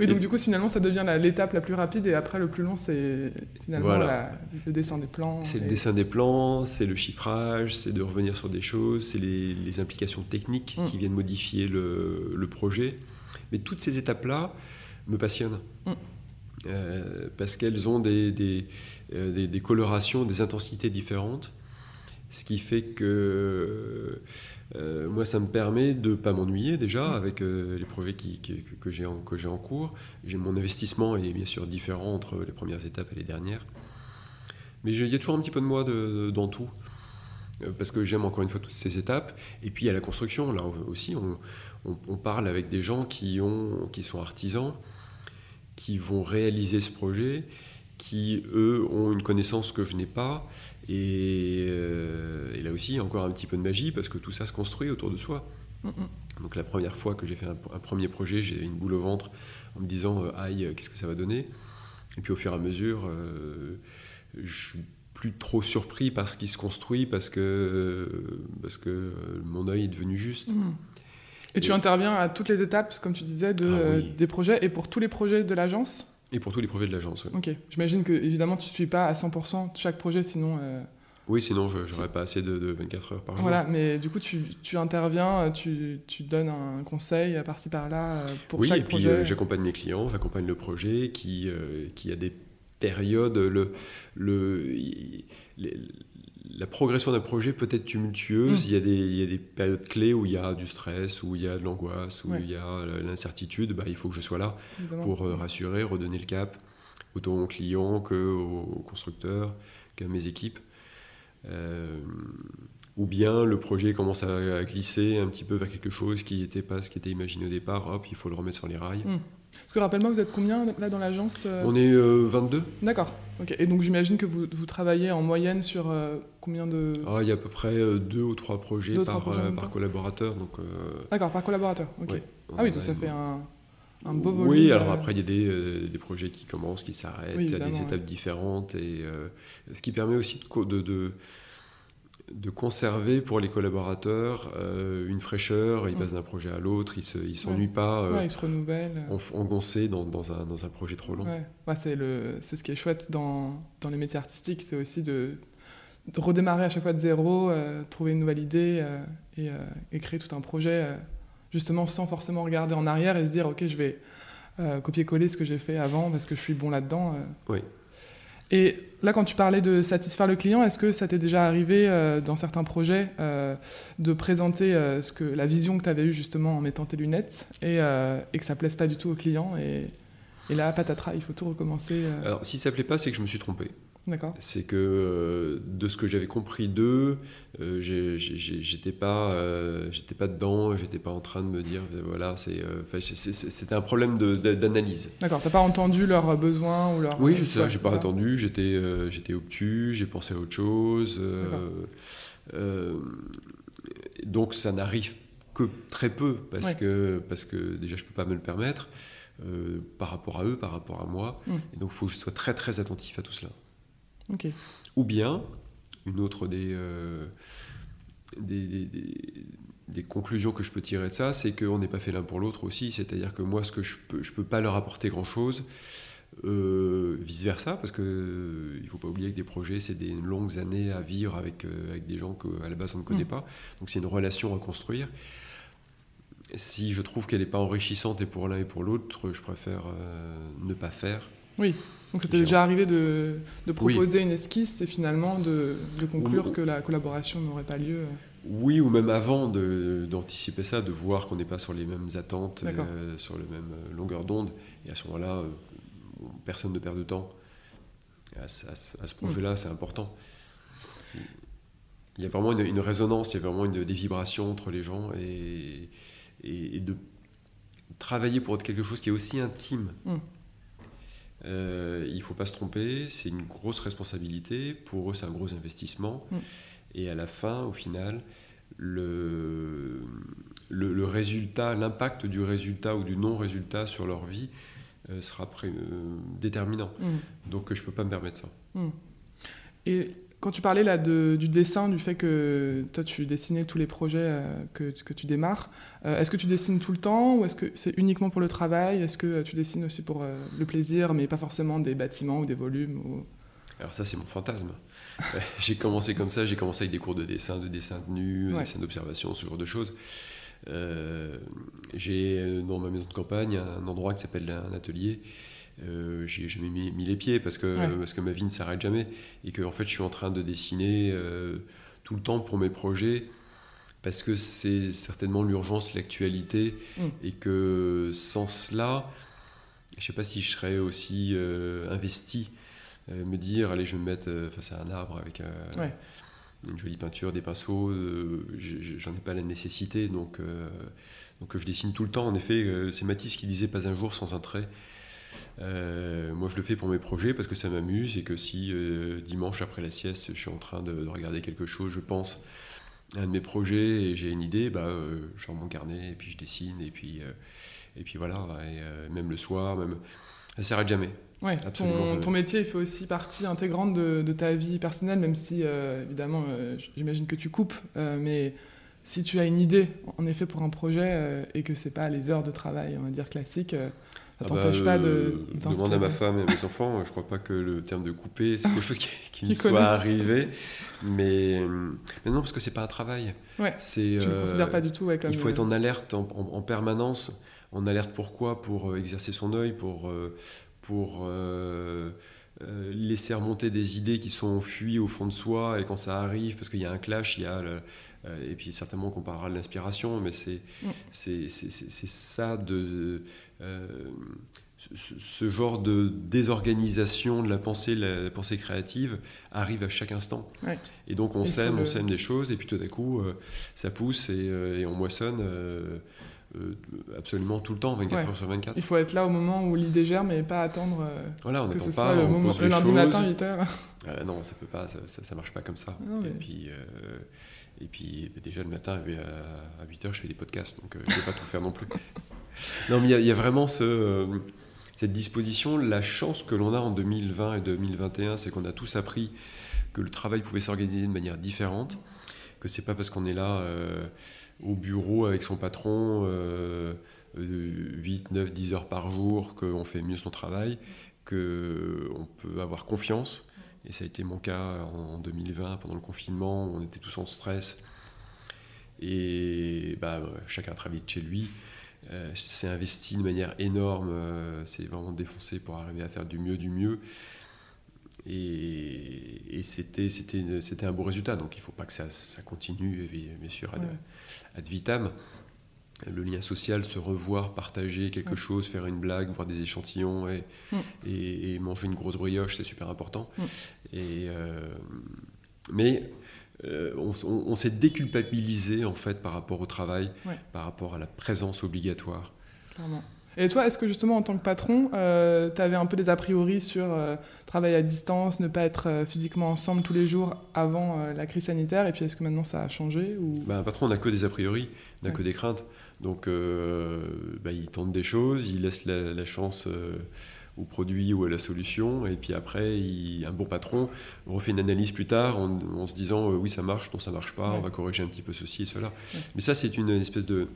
Oui, donc du coup, finalement, ça devient l'étape la plus rapide et après, le plus long, c'est finalement Voilà. la- le dessin des plans. C'est le dessin des plans, c'est le chiffrage, c'est de revenir sur des choses, c'est les, les implications techniques Mm. qui viennent modifier le, le projet. Mais toutes ces étapes-là me passionnent. Mm. Euh, parce qu'elles ont des, des, des- des colorations, des intensités différentes. Ce qui fait que euh, moi, ça me permet de ne pas m'ennuyer déjà Mm. avec euh, les projets qui, qui- que j'ai en, en cours. J'ai mon investissement est bien sûr différent entre les premières étapes et les dernières. Mais j'ai- il y a toujours un petit peu de moi de- dans tout. Euh, Parce que j'aime encore une fois toutes ces étapes. Et puis il y a la construction. Là aussi, on, on- on parle avec des gens qui, ont, qui sont artisans, qui vont réaliser ce projet, qui, eux, ont une connaissance que je n'ai pas. Et, euh, et là aussi, encore un petit peu de magie parce que tout ça se construit autour de soi. Mm, mm. Donc la première fois que j'ai fait un, un premier projet, j'ai une boule au ventre en me disant euh, aïe, qu'est-ce que ça va donner? Et puis au fur et à mesure, euh, je suis plus trop surpris par ce qui se construit parce que, euh, parce que euh, mon œil est devenu juste. Mm. Et tu interviens à toutes les étapes, comme tu disais, de, Ah oui. des projets et pour tous les projets de l'agence? Et pour tous les projets de l'agence. ouais. Ok. J'imagine que, évidemment, tu ne suis pas à 100% chaque projet, sinon. euh, Oui, sinon je n'aurais pas assez de, de 24 heures par jour. Voilà, mais du coup, tu, tu interviens, tu, tu donnes un conseil par-ci par-là euh, pour oui, chaque et puis projet. euh, j'accompagne mes clients, j'accompagne le projet qui, euh, qui a des périodes. Le, le, les- la progression d'un projet peut être tumultueuse. Mm. Il, y a des, il y a des périodes clés où il y a du stress, où il y a de l'angoisse, où Ouais. il y a euh, l'incertitude. Bah, il faut que je sois là évidemment. pour euh, rassurer, redonner le cap, autant aux clients qu'aux constructeurs, qu'à mes équipes. Euh, ou bien le projet commence à, à glisser un petit peu vers quelque chose qui n'était pas ce qui était imaginé au départ, hop, il faut le remettre sur les rails. Mm. Parce que rappelle-moi, vous êtes combien là dans l'agence euh On est euh, 22 D'accord. Ok. Et donc j'imagine que vous, vous travaillez en moyenne sur euh, combien de. Ah, Il y a à peu près euh, deux ou trois projets trois par, projets euh, collaborateur. Donc, euh, D'accord, par collaborateur. Ok. ouais, Ah oui, donc ça fait un, un beau volume. Oui, alors euh, après, il y a des, euh, des projets qui commencent, qui s'arrêtent, Oui, il y a des étapes différentes. Et, euh, ce qui permet aussi de, co- de, de, de conserver pour les collaborateurs euh, une fraîcheur. Ils Mm. passent d'un projet à l'autre, ils ne s'ennuient Ouais. pas euh, Ouais, ils se renouvellent. en- engoncés dans, dans, un, dans un projet trop long. Ouais. Ouais, c'est le, c'est ce qui est chouette dans, dans les métiers artistiques, c'est aussi de, de redémarrer à chaque fois de zéro, euh, trouver une nouvelle idée et, et créer tout un projet, justement sans forcément regarder en arrière et se dire ok, je vais copier-coller ce que j'ai fait avant parce que je suis bon là-dedans. Oui. Et là, quand tu parlais de satisfaire le client, est-ce que ça t'est déjà arrivé euh, dans certains projets euh, de présenter euh, la vision que tu avais eue justement en mettant tes lunettes et, que ça plaise pas du tout au client et, là, patatras, il faut tout recommencer. Alors, si ça ne plaît pas, c'est que je me suis trompé. C'est que euh, de ce que j'avais compris d'eux, euh, j'étais pas, euh, j'étais pas dedans, j'étais pas en train de me dire, voilà, c'est, c'était un problème d'analyse. D'accord. T'as pas entendu leurs besoins ou leurs. Oui, je sais, j'ai pas ça. attendu, j'étais, j'étais obtus, j'ai pensé à autre chose. donc ça n'arrive que très peu parce Ouais. que parce que déjà je peux pas me le permettre par rapport à eux, par rapport à moi. Mm. Et donc il faut que je sois très très attentif à tout cela. Ou bien, une autre des, euh, des, des- conclusions que je peux tirer de ça, c'est qu'on n'est pas fait l'un pour l'autre aussi. C'est-à-dire que moi, ce que je peux, je peux pas leur apporter grand-chose, euh, vice-versa, parce qu'il ne faut pas oublier que des projets, c'est des longues années à vivre avec, euh, avec des gens qu'à la base on ne connaît Mm. pas. Donc c'est une relation à construire. Si je trouve qu'elle n'est pas enrichissante et pour l'un et pour l'autre, je préfère euh, ne pas faire. Oui. Donc c'était déjà arrivé de, de Oui. proposer une esquisse et finalement de, de conclure que la collaboration n'aurait pas lieu. Oui, ou même avant d'anticiper ça, de voir qu'on n'est pas sur les mêmes attentes, euh, sur la même euh, longueur d'onde. Et à ce moment-là, euh, personne ne perd de temps. À, ce projet-là, mm. c'est important. Il y a vraiment une, résonance, il y a vraiment une, des vibrations entre les gens et, et, de travailler pour quelque chose qui est aussi intime. Mm. il ne faut pas se tromper, c'est une grosse responsabilité. Pour eux, c'est un gros investissement. Mm. Et à la fin, au final, le, le, résultat, l'impact du résultat ou du non-résultat sur leur vie euh, sera euh, déterminant. Mm. Donc je ne peux pas me permettre ça. Mm. Et quand tu parlais là de, du dessin, du fait que toi tu dessinais tous les projets euh, que, que, tu démarres, est-ce que tu dessines tout le temps ou est-ce que c'est uniquement pour le travail? Est-ce que tu dessines aussi pour le plaisir, mais pas forcément des bâtiments ou des volumes ou... Alors ça c'est mon fantasme. <laughs> j'ai commencé comme ça, j'ai commencé avec des cours de dessin, de dessin de nu, de dessin d'observation, ce genre de choses. Euh, j'ai euh, dans ma maison de campagne un endroit qui s'appelle un atelier. Euh, j'ai jamais mis, les pieds parce que, parce que ma vie ne s'arrête jamais et que en fait je suis en train de dessiner euh, tout le temps pour mes projets parce que c'est certainement l'urgence, l'actualité mm. et que sans cela, je ne sais pas si je serais aussi investi euh, me dire allez je vais me mettre euh, face à un arbre avec euh, une jolie peinture, des pinceaux, j'en ai pas la nécessité donc donc je dessine tout le temps. En effet, c'est Matisse qui disait pas un jour sans un trait. Moi, je le fais pour mes projets parce que ça m'amuse et que si dimanche après la sieste, je suis en train de, regarder quelque chose, je pense à un de mes projets et j'ai une idée, bah, je sors mon carnet et puis je dessine et puis, et puis voilà. Et, même le soir, même, ça s'arrête jamais. Ouais, ton, ton, métier fait aussi partie intégrante de, de ta vie personnelle, même si euh, évidemment euh, j'imagine que tu coupes, euh, mais si tu as une idée en effet pour un projet et que c'est pas les heures de travail, on va dire classiques, ça ah t'empêche bah, pas de. Demande à ma femme et à mes enfants, je crois pas que le terme de couper c'est quelque chose qui, <laughs> qui me soit arrivé, mais, mais, non parce que c'est pas un travail. Ouais. C'est. Je ne considère pas du tout comme. Il faut être en alerte en, en, permanence. En alerte pourquoi Pour exercer son œil, pour pour euh, euh, laisser remonter des idées qui sont enfuies au fond de soi et quand ça arrive, parce qu'il y a un clash, il y a euh, et puis certainement qu'on parlera de l'inspiration, mais c'est c'est ça de ce genre de désorganisation de la pensée, la, pensée créative arrive à chaque instant. Et donc on sème, on sème des choses, et puis tout à coup, ça pousse et, et on moissonne euh, absolument tout le temps, 24 heures sur 24. Il faut être là au moment où l'idée germe et pas attendre euh, voilà, on que ce pas, soit le, moment, le lundi matin 8 heures. Euh, non, ça peut pas, ça, ça, marche pas comme ça. et, puis, et puis déjà le matin à 8 heures, je fais des podcasts, donc je ne vais pas tout faire non plus. <laughs> Non, mais il y, a vraiment ce, cette disposition. La chance que l'on a en 2020 et 2021, c'est qu'on a tous appris que le travail pouvait s'organiser de manière différente, que c'est pas parce qu'on est là au bureau avec son patron 8, 9, 10 heures par jour, qu'on fait mieux son travail, qu'on peut avoir confiance. Et ça a été mon cas en 2020, pendant le confinement, où on était tous en stress. Et bah, chacun travaillé de chez lui. Euh, s'est investi de manière énorme, euh, c'est vraiment défoncé pour arriver à faire du mieux du mieux. Et, c'était, c'était, c'était un beau résultat. Donc il ne faut pas que ça, ça continue, bien sûr, ad, ad, vitam. Le lien social, se revoir, partager quelque chose, faire une blague, voir des échantillons et, mm. et, manger une grosse brioche, c'est super important. Mm. Et, euh, mais euh, on, s'est déculpabilisé en fait par rapport au travail, par rapport à la présence obligatoire. Clairement. Et toi, est-ce que justement en tant que patron, euh, tu avais un peu des a priori sur euh, travailler à distance, ne pas être euh, physiquement ensemble tous les jours avant la crise sanitaire Et puis est-ce que maintenant ça a changé ou... Bah, un patron, on n'a que des a priori, n'a que des craintes. Donc bah, il tente des choses, il laisse la, chance au produit ou à la solution. Et puis après, il, un bon patron refait une analyse plus tard en, se disant oui, ça marche, non, ça marche pas, on va corriger un petit peu ceci et cela. Mais ça, c'est une espèce de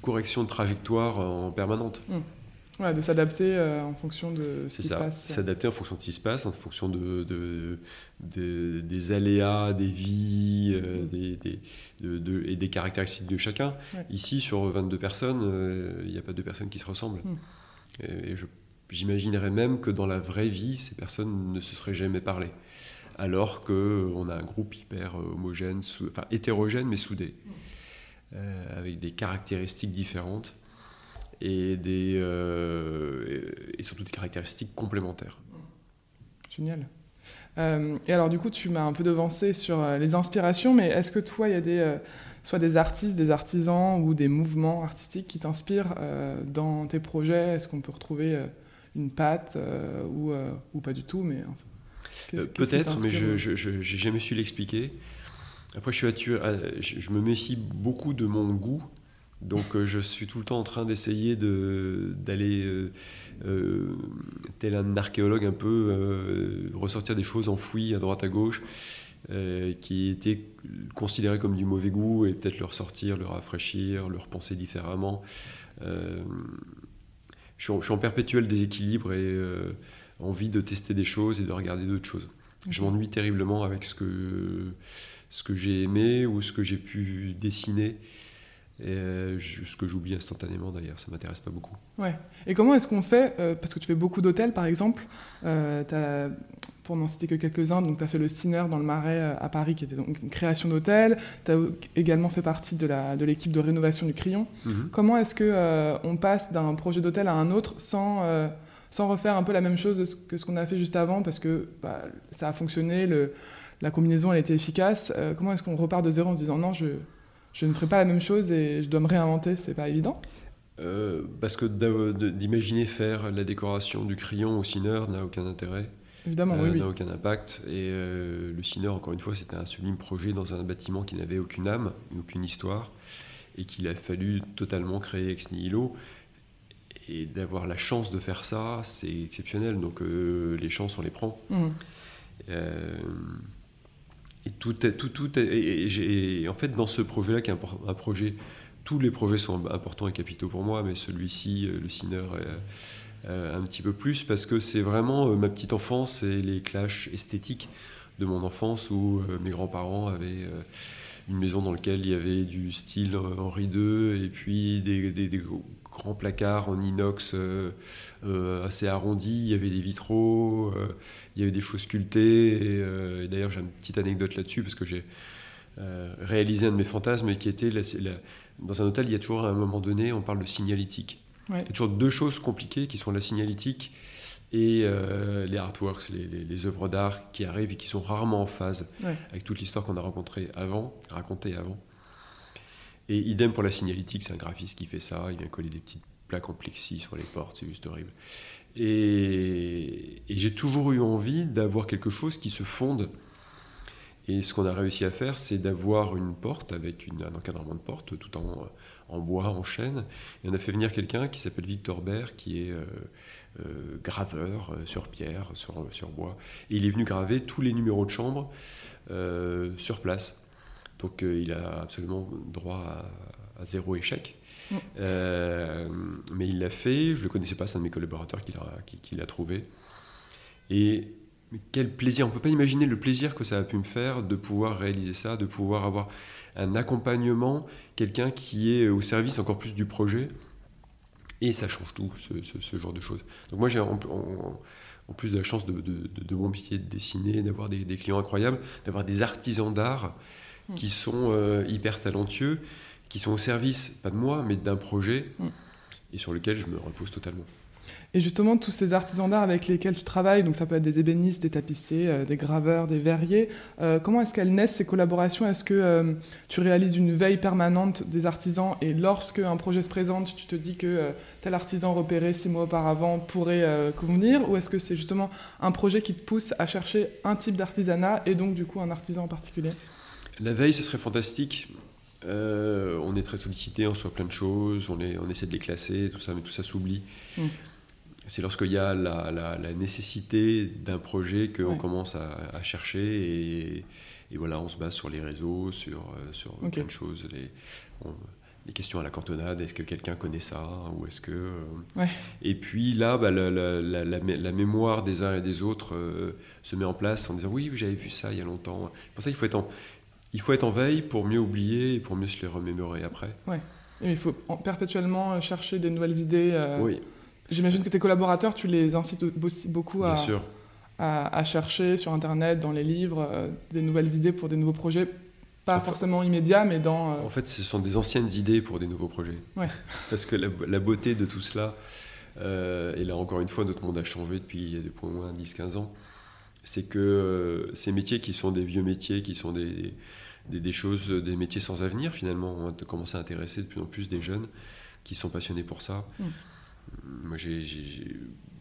correction de trajectoire en permanente. De s'adapter euh, en fonction de ce qui se passe. S'adapter en fonction de ce qui se passe, en fonction de, des aléas, des vies euh, mmh. des, et des caractéristiques de chacun. Ici, sur 22 personnes, euh, il n'y a pas deux personnes qui se ressemblent. Mmh. Et, j'imaginerais même que dans la vraie vie, ces personnes ne se seraient jamais parlé. alors qu'on a un groupe hyper homogène, enfin hétérogène mais soudé, avec des caractéristiques différentes et, des, et surtout des caractéristiques complémentaires. Génial. et alors du coup, tu m'as un peu devancé sur les inspirations, mais est-ce que toi, il y a des soit des artistes, des artisans ou des mouvements artistiques qui t'inspirent euh, dans tes projets? Est-ce qu'on peut retrouver euh, une patte euh, ou, ou, pas du tout mais Peut-être, mais je n'ai jamais su l'expliquer. Après, je, suis je me méfie beaucoup de mon goût. Donc, je suis tout le temps en train d'essayer d'aller, tel un archéologue, un peu ressortir des choses enfouies à droite à gauche. Euh, qui étaient considérés comme du mauvais goût et peut-être leur sortir, leur rafraîchir, leur penser différemment. Euh, je, suis en, perpétuel déséquilibre et euh, envie de tester des choses et de regarder d'autres choses. Je m'ennuie terriblement avec ce que, ce que j'ai aimé ou ce que j'ai pu dessiner. Et ce que j'oublie instantanément d'ailleurs, ça m'intéresse pas beaucoup. Ouais. Et comment est-ce qu'on fait Parce que tu fais beaucoup d'hôtels par exemple. as pour n'en citer que quelques-uns, donc tu as fait le Steiner dans le Marais euh, à Paris, qui était donc une création d'hôtel. Tu as également fait partie de l'équipe de, de rénovation du Crillon. Mhm. Comment est-ce qu'on euh, on passe d'un projet d'hôtel à un autre sans, euh, sans refaire un peu la même chose que ce qu'on a fait juste avant? Parce que bah, ça a fonctionné, le, la combinaison elle était efficace. comment est-ce qu'on repart de zéro en se disant non, je, je ne ferai pas la même chose et je dois me réinventer C'est pas évident parce que d'imaginer faire la décoration du crayon au Ciner n'a aucun intérêt. Évidemment, euh, oui, n'a aucun impact. Et euh, le Ciner, encore une fois, c'était un sublime projet dans un bâtiment qui n'avait aucune âme, aucune histoire, et qu'il a fallu totalement créer ex nihilo. Et d'avoir la chance de faire ça, c'est exceptionnel. Donc euh, les chances, on les prend. Mmh. Et tout, est, tout, tout et, en fait, dans ce projet-là, qui est un, projet, tous les projets sont importants et capitaux pour moi, mais celui-ci, le Ciner, euh, un petit peu plus parce que c'est vraiment euh, ma petite enfance et les clashs esthétiques de mon enfance où euh, mes grands-parents avaient une maison dans laquelle il y avait du style Henri II et puis des, grands placards en inox assez arrondis, il y avait des vitraux, il y avait des choses sculptées. Et, d'ailleurs, j'ai une petite anecdote là-dessus parce que j'ai réalisé un de mes fantasmes qui était dans un hôtel, il y a toujours à un moment donné, on parle de signalétique. Il y a toujours deux choses compliquées qui sont la signalétique et euh, les artworks, les, œuvres d'art qui arrivent et qui sont rarement en phase avec toute l'histoire qu'on a rencontrée avant, racontée avant. Et idem pour la signalétique, c'est un graphiste qui fait ça, il vient coller des petites plaques en plexi sur les portes, c'est juste horrible. Et, j'ai toujours eu envie d'avoir quelque chose qui se fonde. Et ce qu'on a réussi à faire, c'est d'avoir une porte avec un encadrement de porte tout en bois, en chêne. Et on a fait venir quelqu'un qui s'appelle Victor Bert, qui est euh, euh, graveur euh, sur pierre, sur, sur, bois. Et il est venu graver tous les numéros de chambre sur place. Donc il a absolument droit à, zéro échec. Mm. mais il l'a fait, je ne le connaissais pas, c'est un de mes collaborateurs qui l'a qui, trouvé. Et quel plaisir, on ne peut pas imaginer le plaisir que ça a pu me faire de pouvoir réaliser ça, de pouvoir avoir un accompagnement, quelqu'un qui est au service encore plus du projet. Et ça change tout, ce, genre de choses. Donc moi, j'ai en, plus de la chance de, de, mon métier de dessiner, d'avoir des, clients incroyables, d'avoir des artisans d'art mm. qui sont euh, hyper talentueux, qui sont au service, pas de moi, mais d'un projet, mm. et sur lequel je me repose totalement. Et justement, tous ces artisans d'art avec lesquels tu travailles, donc ça peut être des ébénistes, des tapissiers, euh, des graveurs, des verriers, euh, comment est-ce qu'elles naissent ces collaborations? Est-ce que euh, tu réalises une veille permanente des artisans et lorsque un projet se présente, tu te dis que tel artisan repéré six mois auparavant pourrait convenir? Ou est-ce que c'est justement un projet qui te pousse à chercher un type d'artisanat et donc du coup un artisan en particulier? La veille, ce serait fantastique. on est très sollicité, on reçoit plein de choses, on, est, on essaie de les classer, tout ça, mais tout ça s'oublie. Mmh c'est lorsqu'il y a la, nécessité d'un projet qu'on commence à, chercher et, voilà, on se base sur les réseaux, sur, euh, plein de choses. Les, les, questions à la cantonade, est-ce que quelqu'un connaît ça ou est-ce que euh, Et puis là, bah, la, mémoire des uns et des autres euh, se met en place en disant oui, j'avais vu ça il y a longtemps. Pour ça, il faut être en, il faut être en veille pour mieux oublier et pour mieux se les remémorer après. Ouais. il faut perpétuellement chercher des nouvelles idées. Oui. J'imagine que tes collaborateurs, tu les incites aussi beaucoup à, à, chercher sur Internet, dans les livres, des nouvelles idées pour des nouveaux projets pas forcément immédiats, mais dans... En fait, ce sont des anciennes idées pour des nouveaux projets. Ouais. <laughs> Parce que la, beauté de tout cela, et là encore une fois, notre monde a changé depuis, depuis au moins 10-15 ans, c'est que ces métiers qui sont des vieux métiers, qui sont des, des, choses, des métiers sans avenir finalement. On a commencé à intéresser de plus en plus des jeunes qui sont passionnés pour ça. Mm. Moi, j'ai,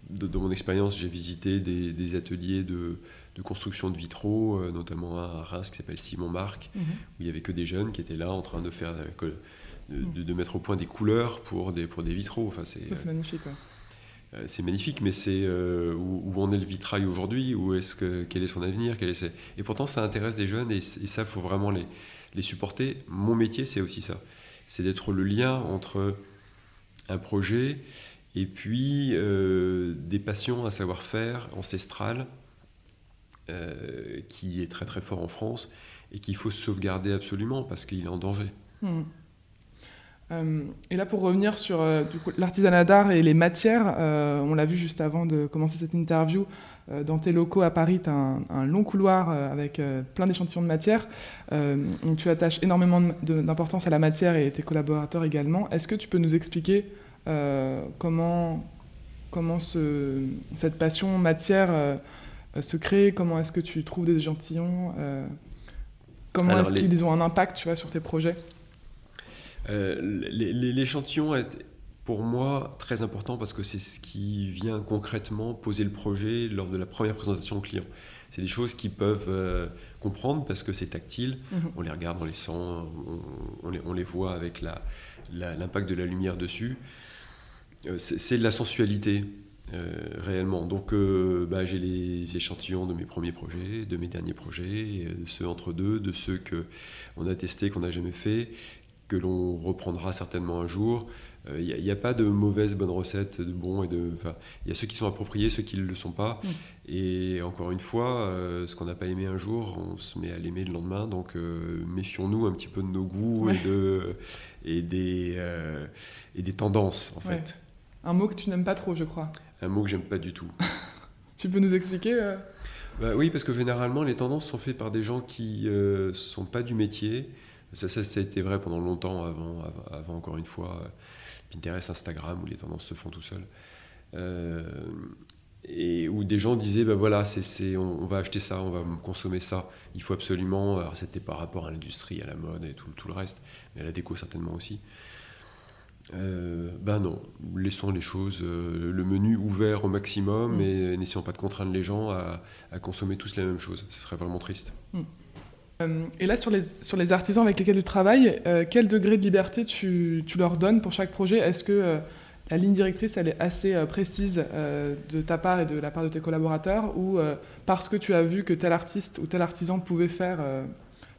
dans mon expérience, j'ai visité des, ateliers de, construction de vitraux, euh, notamment à Reims qui s'appelle Simon Marc, mm-hmm. où il n'y avait que des jeunes qui étaient là en train de faire euh, mm. de, mettre au point des couleurs pour des, pour des vitraux. Enfin, c'est, magnifique. Euh, c'est magnifique, mais c'est euh, où, en est le vitrail aujourd'hui? Où est-ce que quel est son avenir? Quel est Et pourtant, ça intéresse des jeunes et, ça, il faut vraiment les, les supporter. Mon métier, c'est aussi ça. C'est d'être le lien entre un projet et puis euh, des passions, un savoir-faire ancestral qui est très très fort en France et qu'il faut sauvegarder absolument parce qu'il est en danger. Hmm. Euh, et là, pour revenir sur euh, l'artisanat d'art et les matières, euh, on l'a vu juste avant de commencer cette interview, dans tes locaux à Paris, tu as un, long couloir avec plein d'échantillons de matière. donc tu attaches énormément d'importance à la matière et tes collaborateurs également. Est-ce que tu peux nous expliquer comment, comment ce, cette passion matière se crée? Comment est-ce que tu trouves des échantillons Comment est-ce qu'ils ont un impact tu vois, sur tes projets? L'échantillon est pour moi très important parce que c'est ce qui vient concrètement poser le projet lors de la première présentation au client. C'est des choses qu'ils peuvent euh, comprendre parce que c'est tactile, mhm. on les regarde, on les sent, on, les, on les, voit avec l'impact de la lumière dessus. Euh, c'est de la sensualité. réellement. Donc, bah, j'ai les échantillons de mes premiers projets, de mes derniers projets, de ceux entre deux, de ceux que on a testés, qu'on n'a jamais fait, que l'on reprendra certainement un jour. Il euh, n'y a, pas de mauvaise bonne recette, de bon et de. Il y a ceux qui sont appropriés, ceux qui ne le sont pas. Et encore une fois, euh, ce qu'on n'a pas aimé un jour, on se met à l'aimer le lendemain. Donc euh, méfions-nous un petit peu de nos goûts et, de, et, des, et des tendances, en fait. Un mot que tu n'aimes pas trop, je crois. Un mot que j'aime pas du tout. <laughs> tu peux nous expliquer bah, Oui, parce que généralement, les tendances sont faites par des gens qui ne sont pas du métier ça, ça, a été vrai pendant longtemps, avant, avant, encore une fois, euh, Pinterest, Instagram, où les tendances se font tout seuls. Euh, et où des gens disaient, ben voilà, c'est, on, va acheter ça, on va consommer ça, il faut absolument, alors c'était par rapport à l'industrie, à la mode et tout, tout le reste, mais à la déco certainement aussi. Euh, ben non, laissons les choses, le menu ouvert au maximum mm. et n'essayons pas de contraindre les gens à, consommer tous la même chose, ce serait vraiment triste. Mm. Euh, et là, sur les, sur les artisans avec lesquels tu travailles, euh, quel degré de liberté tu, tu, leur donnes pour chaque projet? Est-ce que euh, la ligne directrice, elle est assez précise de ta part et de la part de tes collaborateurs? Ou parce que tu as vu que tel artiste ou tel artisan pouvait faire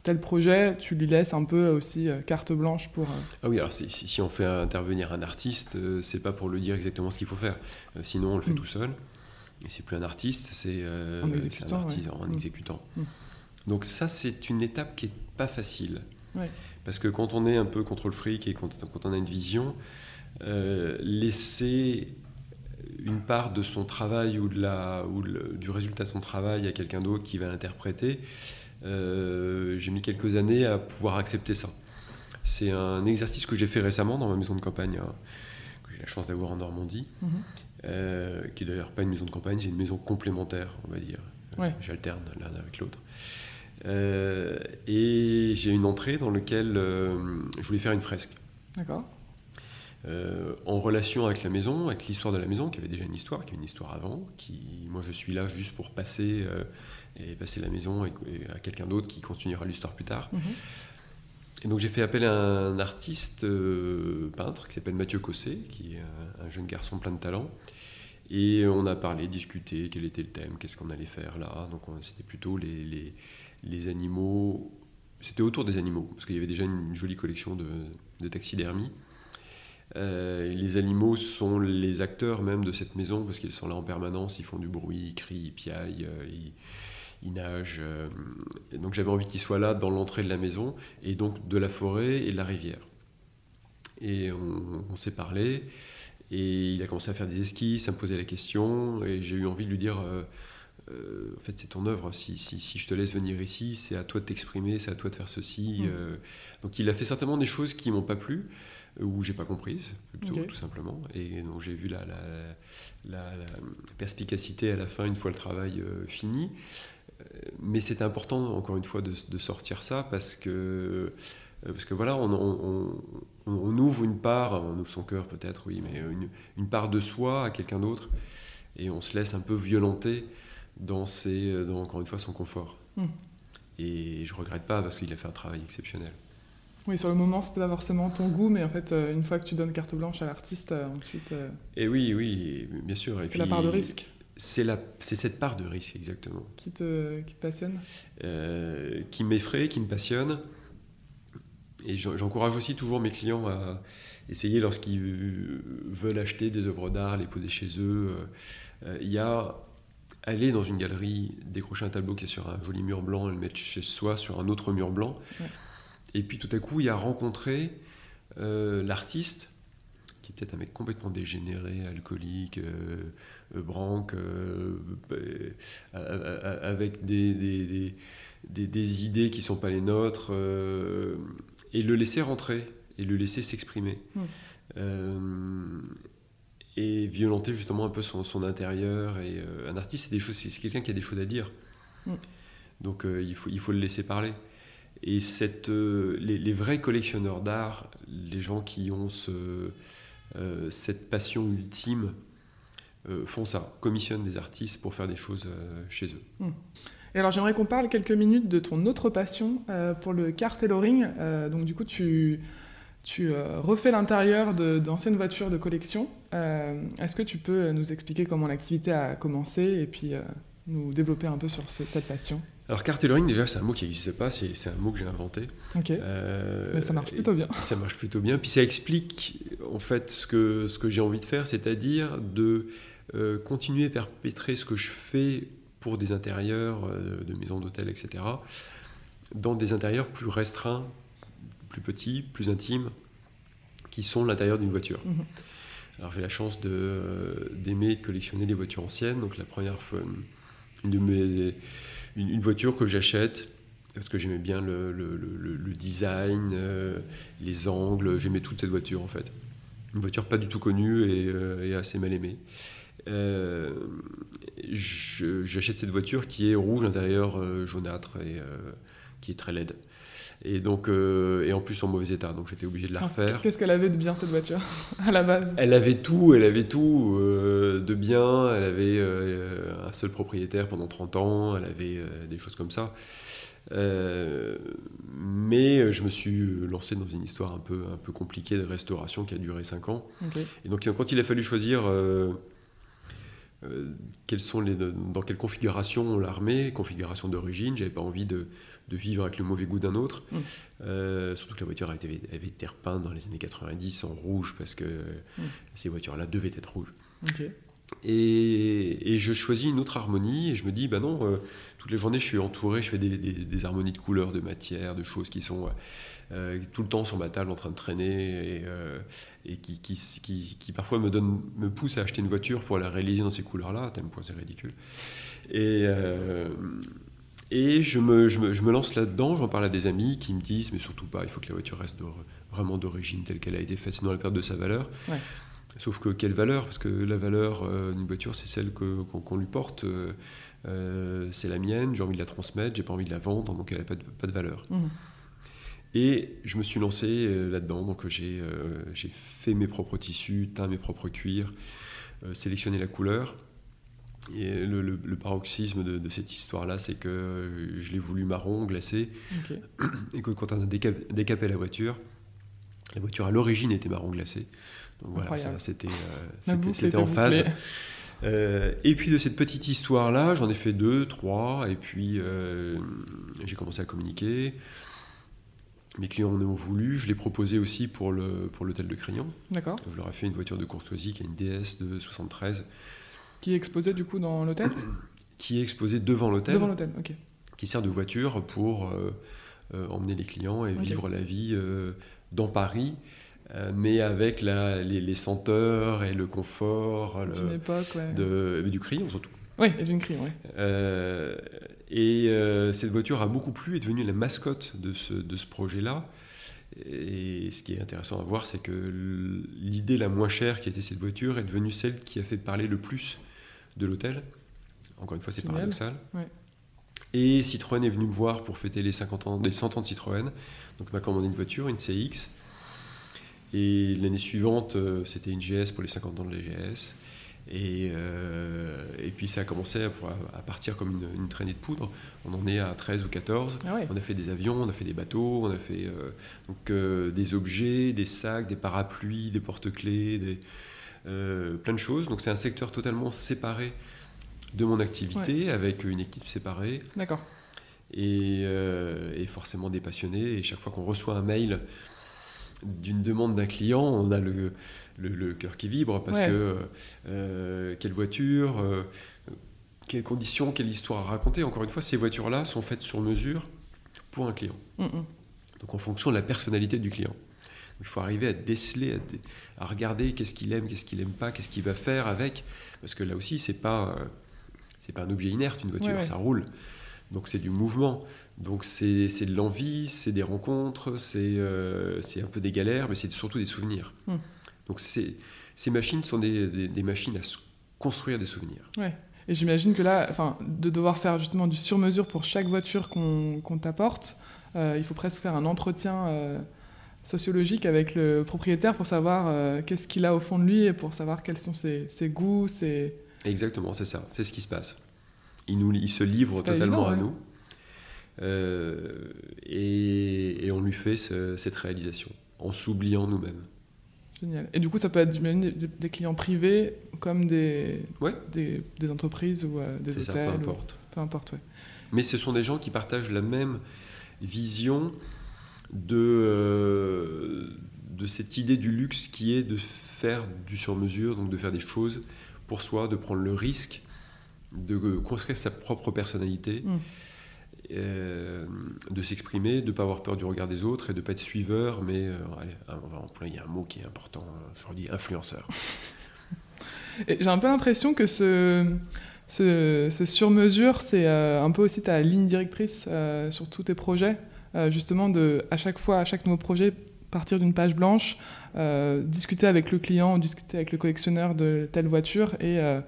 tel projet, tu lui laisses un peu aussi carte blanche pour... Ah oui, alors si, si, on fait intervenir un artiste, c'est pas pour lui dire exactement ce qu'il faut faire. sinon, on le fait mm. tout seul. Et c'est plus un artiste, c'est un artisan, un mm. exécutant. Mm. Donc ça, c'est une étape qui n'est pas facile. Parce que quand on est un peu contre le fric et quand, on a une vision, euh, laisser une part de son travail ou, de la, ou du résultat de son travail à quelqu'un d'autre qui va l'interpréter, euh, j'ai mis quelques années à pouvoir accepter ça. C'est un exercice que j'ai fait récemment dans ma maison de campagne, hein, que j'ai la chance d'avoir en Normandie, mhm. euh, qui est d'ailleurs pas une maison de campagne, c'est une maison complémentaire, on va dire. J'alterne l'un avec l'autre. Euh, et j'ai une entrée dans laquelle euh, je voulais faire une fresque. D'accord. Euh, en relation avec la maison, avec l'histoire de la maison, qui avait déjà une histoire, qui avait une histoire avant, qui, moi je suis là juste pour passer et passer la maison à quelqu'un d'autre qui continuera l'histoire plus tard. Mhm. Et donc j'ai fait appel à un artiste peintre qui s'appelle Mathieu Cossé, qui est un, jeune garçon plein de talent. Et on a parlé, discuté, quel était le thème, qu'est-ce qu'on allait faire là. Donc c'était plutôt les, les animaux. C'était autour des animaux, parce qu'il y avait déjà une jolie collection de, taxidermie. Euh, les animaux sont les acteurs même de cette maison, parce qu'ils sont là en permanence, ils font du bruit, ils crient, ils piaillent, euh, ils, nagent. Euh. donc j'avais envie qu'ils soient là dans l'entrée de la maison, et donc de la forêt et de la rivière. Et on, s'est parlé, et il a commencé à faire des esquisses, à me poser la question, et j'ai eu envie de lui dire en fait, c'est ton œuvre. Si, si, je te laisse venir ici, c'est à toi de t'exprimer, c'est à toi de faire ceci. Mm. donc, il a fait certainement des choses qui m'ont pas plu ou j'ai pas comprise, plutôt, tout simplement. Et donc, j'ai vu la, la, perspicacité à la fin, une fois le travail fini. Mais c'est important, encore une fois, de, de, sortir ça parce que euh, parce que voilà, on, ouvre une part, on ouvre son cœur peut-être, oui, mais une, part de soi à quelqu'un d'autre, et on se laisse un peu violenter dans, ses, dans encore une fois, son confort. Hmm. Et je regrette pas parce qu'il a fait un travail exceptionnel. Oui, sur le moment, c'était pas forcément ton goût, mais en fait, euh, une fois que tu donnes carte blanche à l'artiste, euh, ensuite. Et oui, oui, bien sûr. C'est la part de risque. C'est cette part de risque, exactement. Qui te, qui te passionne? Qui m'effraie, qui me passionne et j'encourage aussi toujours mes clients à essayer, lorsqu'ils veulent acheter des œuvres d'art, les poser chez eux, euh, il y a aller dans une galerie, décrocher un tableau qui est sur un joli mur blanc, le mettre chez soi sur un autre mur blanc. Et puis tout à coup, il y a rencontrer euh, l'artiste, qui est peut-être un mec complètement dégénéré, alcoolique, euh, branque, avec des, des, des, des, idées qui ne sont pas les nôtres et le laisser rentrer et le laisser s'exprimer. Hmm. Euh, et violenter justement un peu son, son intérieur. Et euh, un artiste, c'est des choses, c'est quelqu'un qui a des choses à dire. Hmm. Donc euh, il, faut, il faut le laisser parler. Et cette, les, vrais collectionneurs d'art, les gens qui ont ce, cette passion ultime, font ça, commissionnent des artistes pour faire des choses chez eux. Hmm. Et alors j'aimerais qu'on parle quelques minutes de ton autre passion euh, pour le car tailoring. Euh, donc du coup tu, tu euh, refais l'intérieur d'anciennes voitures de collection. Est-ce que tu peux nous expliquer comment l'activité a commencé et puis nous développer un peu sur cette passion? Alors, car tailoring, déjà, c'est un mot qui n'existe pas, c'est un mot que j'ai inventé. Ok. Mais ça marche plutôt bien. Ça marche plutôt bien. Puis ça explique, en fait, ce que, ce que j'ai envie de faire, c'est-à-dire de continuer à perpétrer ce que je fais pour des intérieurs euh, de maisons d'hôtel, etc., dans des intérieurs plus restreints, plus petits, plus intimes, qui sont l'intérieur d'une voiture. Mhm. Alors j'ai la chance euh, d'aimer de, collectionner les voitures anciennes. Donc la première fois, une, de une, voiture que j'achète, parce que j'aimais bien le, design, euh, les angles, j'aimais toute cette voiture en fait. Une voiture pas du tout connue et, et assez mal aimée. Euh, j'achète cette voiture qui est rouge, l'intérieur euh, jaunâtre et euh, qui est très laide. Et donc, et en plus en mauvais état, donc j'étais obligé de la refaire. Qu'est-ce qu'elle avait de bien cette voiture <laughs> à la base? Elle avait tout, elle avait tout de bien. Elle avait un seul propriétaire pendant 30 ans, elle avait des choses comme ça. mais je me suis lancé dans une histoire un peu, un peu compliquée de restauration qui a duré 5 ans. Et donc quand il a fallu choisir euh, quelles sont les, dans quelle configuration l'armée, configuration d'origine. J'avais pas envie de, de, vivre avec le mauvais goût d'un autre. Mm. Euh, surtout que la voiture avait, avait, été repeinte dans les années 90 en rouge parce que mm. ces voitures-là devaient être rouges. Et, et, je choisis une autre harmonie et je me dis, bah non, euh, toutes les journées je suis entouré, je fais des, des, harmonies de couleurs, de matière, de choses qui sont euh, tout le temps sur ma table en train de traîner et, euh, et qui, qui, qui, parfois me, donne, me pousse à acheter une voiture pour la réaliser dans ces couleurs-là, à tel point c'est ridicule. Et, et je me, je, me, je, me, lance là-dedans, j'en parle à des amis qui me disent, mais surtout pas, il faut que la voiture reste vraiment d'origine telle qu'elle a été faite, sinon elle perd de sa valeur. Ouais. Sauf que quelle valeur? Parce que la valeur euh, d'une voiture, c'est celle qu'on lui porte. Euh, euh, c'est la mienne, j'ai envie de la transmettre, j'ai pas envie de la vendre, donc elle n'a pas de, pas de valeur. Mmh. Et je me suis lancé là-dedans, donc j'ai fait mes propres tissus, teint mes propres cuirs, sélectionné la couleur. Et le, paroxysme de, cette histoire-là, c'est que je l'ai voulu marron, glacé, <clears throat> et que quand on a décapé la voiture, la voiture à l'origine était marron glacé. Donc voilà, c'était euh, <laughs> en phase. Euh, et puis de cette petite histoire-là, j'en ai fait deux, trois, et puis euh, j'ai commencé à communiquer. Mes clients en ont voulu. Je l'ai proposé aussi pour l'hôtel pour de Crayon. D'accord. Je leur ai fait une voiture de courtoisie qui a une DS de 73. Qui est exposée du coup dans l'hôtel <coughs> Qui est exposée devant l'hôtel. Devant l'hôtel, ok. Qui sert de voiture pour emmener les clients et vivre la vie dans Paris euh, mais avec la, les, senteurs et le confort époque, de, du crayon surtout. Oui, Edwin Cree, oui. et cette voiture a beaucoup plu, est devenue la mascotte de ce, de ce projet-là. Et ce qui est intéressant à voir, c'est que l'idée la moins chère qui était cette voiture est devenue celle qui a fait parler le plus de l'hôtel. Encore une fois, c'est paradoxal. Et Citroën est venu me voir pour fêter les, 50 ans, les 100 ans de Citroën. Donc, m'a commandé une voiture, une CX. Et l'année suivante, euh, c'était une GS pour les 50 ans de la GS. Et, euh, et, puis ça a commencé à, partir comme une, traînée de poudre. On en est à 13 ou 14. Ah on a fait des avions, on a fait des bateaux, on a fait euh, donc, des objets, des sacs, des parapluies, des porte-clés, des, plein de choses. Donc c'est un secteur totalement séparé de mon activité avec une équipe séparée. D'accord. Euh, et, forcément des passionnés. Et chaque fois qu'on reçoit un mail d'une demande d'un client, on a le, le, cœur qui vibre parce que euh, quelle voiture, euh, quelles conditions, quelle histoire à raconter. Encore une fois, ces voitures-là sont faites sur mesure pour un client. Mm, mm. Donc en fonction de la personnalité du client. Il faut arriver à déceler, à, regarder qu'est-ce qu'il aime, qu'est-ce qu'il n'aime pas, qu'est-ce qu'il va faire avec. Parce que là aussi, c'est pas c'est pas un objet inerte, une voiture, ça roule. Donc c'est du mouvement. Donc c'est de l'envie, c'est des rencontres, euh, c'est un peu des galères, mais c'est surtout des souvenirs. Hmm. Donc ces machines sont des, des, machines à construire des souvenirs. Ouais. Et j'imagine que là, enfin, de devoir faire justement du sur-mesure pour chaque voiture qu'on t'apporte, euh, il faut presque faire un entretien euh, sociologique avec le propriétaire pour savoir qu'est-ce qu'il a au fond de lui et pour savoir quels sont ses, ses goûts, ses Exactement, c'est ça, c'est ce qui se passe. Il, nous, il se livre totalement à nous euh, et, on lui fait cette réalisation en s'oubliant nous-mêmes. Génial. Et du coup, ça peut être des, clients privés comme des, des, entreprises ou euh, des hôtels. Ça, peu importe. peu importe, ouais. Mais ce sont des gens qui partagent la même vision de, euh, de cette idée du luxe qui est de faire du sur-mesure, donc de faire des choses pour soi, de prendre le risque de construire sa propre personnalité, mm. euh, de s'exprimer, de ne pas avoir peur du regard des autres et de ne pas être suiveur, mais euh, allez, on va employer un mot qui est important, je dis influenceur. <laughs> J'ai un peu l'impression que ce, ce, sur-mesure, c'est euh, un peu aussi ta ligne directrice sur tous tes projets, justement de à chaque fois, à chaque nouveau projet, partir d'une page blanche, euh, discuter avec le client, discuter avec le collectionneur de telle voiture et, euh,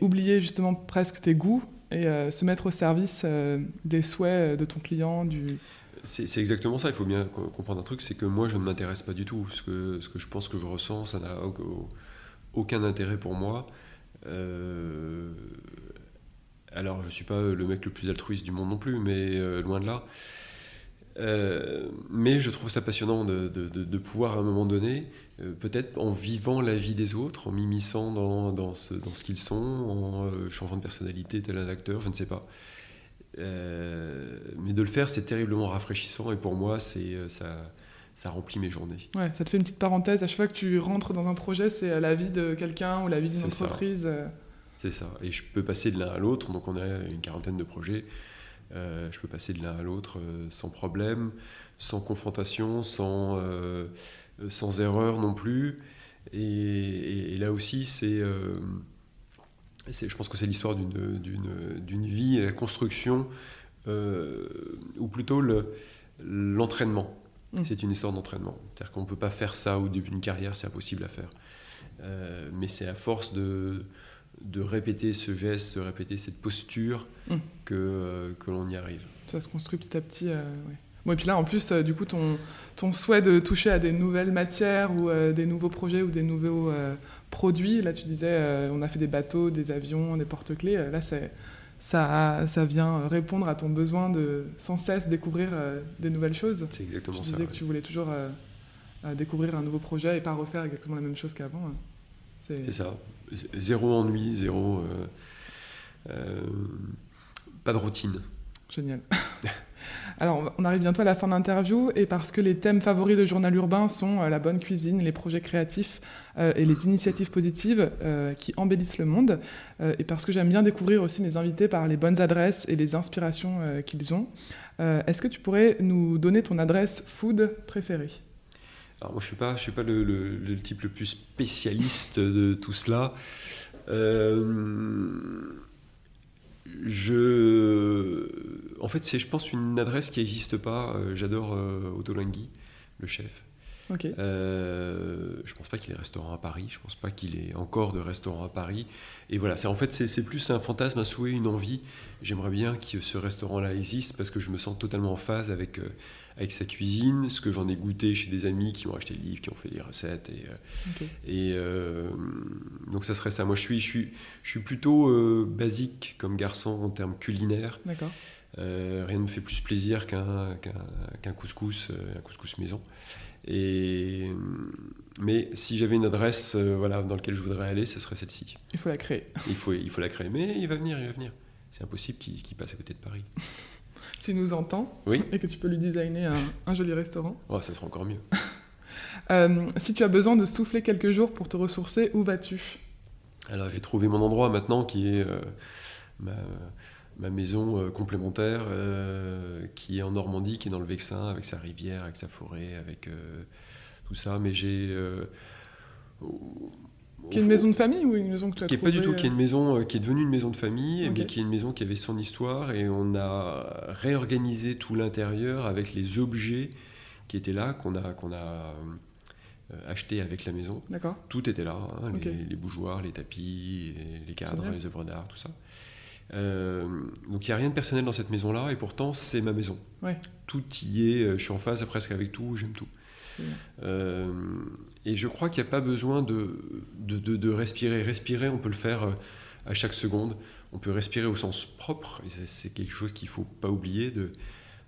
oublier justement presque tes goûts et euh, se mettre au service des souhaits de ton client. Du... C'est exactement ça, il faut bien comprendre un truc, c'est que moi je ne m'intéresse pas du tout. Ce que, ce que je pense que je ressens, ça n'a aucun intérêt pour moi. alors je ne suis pas le mec le plus altruiste du monde non plus, mais loin de là. Euh, mais je trouve ça passionnant de, de, pouvoir à un moment donné, euh, peut-être en vivant la vie des autres, en m'immisçant dans, dans, ce, dans ce qu'ils sont, en euh, changeant de personnalité, tel un acteur, je ne sais pas. mais de le faire, c'est terriblement rafraîchissant et pour moi, c'est ça, ça remplit mes journées. Ouais, ça te fait une petite parenthèse. À chaque fois que tu rentres dans un projet, c'est la vie de quelqu'un ou la vie d'une entreprise. C'est ça. Et je peux passer de l'un à l'autre. Donc on a une quarantaine de projets. Euh, je peux passer de l'un à l'autre euh, sans problème, sans confrontation, sans, euh, sans erreur non plus. Et, là aussi, c'est, je pense que c'est l'histoire d'une, vie et la construction, ou plutôt le, l'entraînement. Mmh. C'est une histoire d'entraînement. C'est-à-dire qu'on ne peut pas faire ça au début d'une carrière, c'est impossible à faire. mais c'est à force de, de répéter ce geste, de répéter cette posture, mm. que, euh, que l'on y arrive. Ça se construit petit à petit. Euh, et puis là, en plus, euh, du coup, ton, ton souhait de toucher à des nouvelles matières ou des nouveaux projets ou des nouveaux produits, là, tu disais, on a fait des bateaux, des avions, des porte-clés. là, ça, ça vient répondre à ton besoin de sans cesse découvrir des nouvelles choses. C'est exactement tu ça. disais que tu voulais toujours découvrir un nouveau projet et pas refaire exactement la même chose qu'avant. Hein. C'est ça zéro ennui, zéro. Euh, euh, pas de routine. Génial. <laughs> Alors, on arrive bientôt à la fin de l'interview, et parce que les thèmes favoris de Journal Urbain sont euh, la bonne cuisine, les projets créatifs et les initiatives positives qui embellissent le monde, et parce que j'aime bien découvrir aussi mes invités par les bonnes adresses et les inspirations qu'ils ont, est-ce que tu pourrais nous donner ton adresse food préférée? Alors moi je suis pas, je suis pas le, type le plus spécialiste de tout cela. Euh, je, en fait, c'est, je pense, une adresse qui n'existe pas. Euh, j'adore euh, Otolenghi, le chef. Ok. Euh, je pense pas qu'il ait restaurant à Paris. Je pense pas qu'il ait encore de restaurant à Paris. Et voilà, c'est en fait c'est, c'est plus un fantasme, un souhait, une envie. J'aimerais bien que ce restaurant-là existe parce que je me sens totalement en phase avec euh, avec sa cuisine, ce que j'en ai goûté chez des amis qui ont acheté le livre, qui ont fait des recettes et euh, et euh, donc ça serait ça. Moi je suis je suis je suis plutôt euh, basique comme garçon en termes culinaires. D'accord. Euh, rien ne me fait plus plaisir qu'un qu'un couscous, un couscous maison. Et, mais si j'avais une adresse voilà, dans laquelle je voudrais aller, ce serait celle-ci. Il faut la créer. Il faut, il faut la créer. Mais il va venir, il va venir. C'est impossible qu'il qu'il passe à côté de Paris. <laughs> <laughs> S'il nous entend Oui. <laughs> et que tu peux lui designer un, un joli restaurant. Oh, ça sera encore mieux. <laughs> Euh, si tu as besoin de souffler quelques jours pour te ressourcer, où vas-tu? Alors j'ai trouvé mon endroit maintenant qui est euh, ma, ma maison euh, complémentaire qui est en Normandie, qui est dans le Vexin, avec sa rivière, avec sa forêt, avec tout ça. Mais j'ai... Qui est une maison de famille ou une maison que tu as qui est pas du tout, qui est une euh, maison euh, qui est devenue une maison de famille, mais qui est une maison qui avait son histoire et on a réorganisé tout l'intérieur avec les objets qui étaient là qu'on a qu'on a euh, acheté avec la maison. D'accord. Tout était là, hein, les, les bougeoirs, les tapis, les cadres, les œuvres d'art, tout ça. Euh, donc il n'y a rien de personnel dans cette maison-là et pourtant c'est ma maison. Ouais. Tout y est, je suis en phase presque avec tout, j'aime tout. Euh, et je crois qu'il n'y a pas besoin de, de, de- de respirer. Respirer, on peut le faire euh, à chaque seconde. On peut respirer au sens propre, et c'est- quelque chose qu'il ne faut pas oublier, de,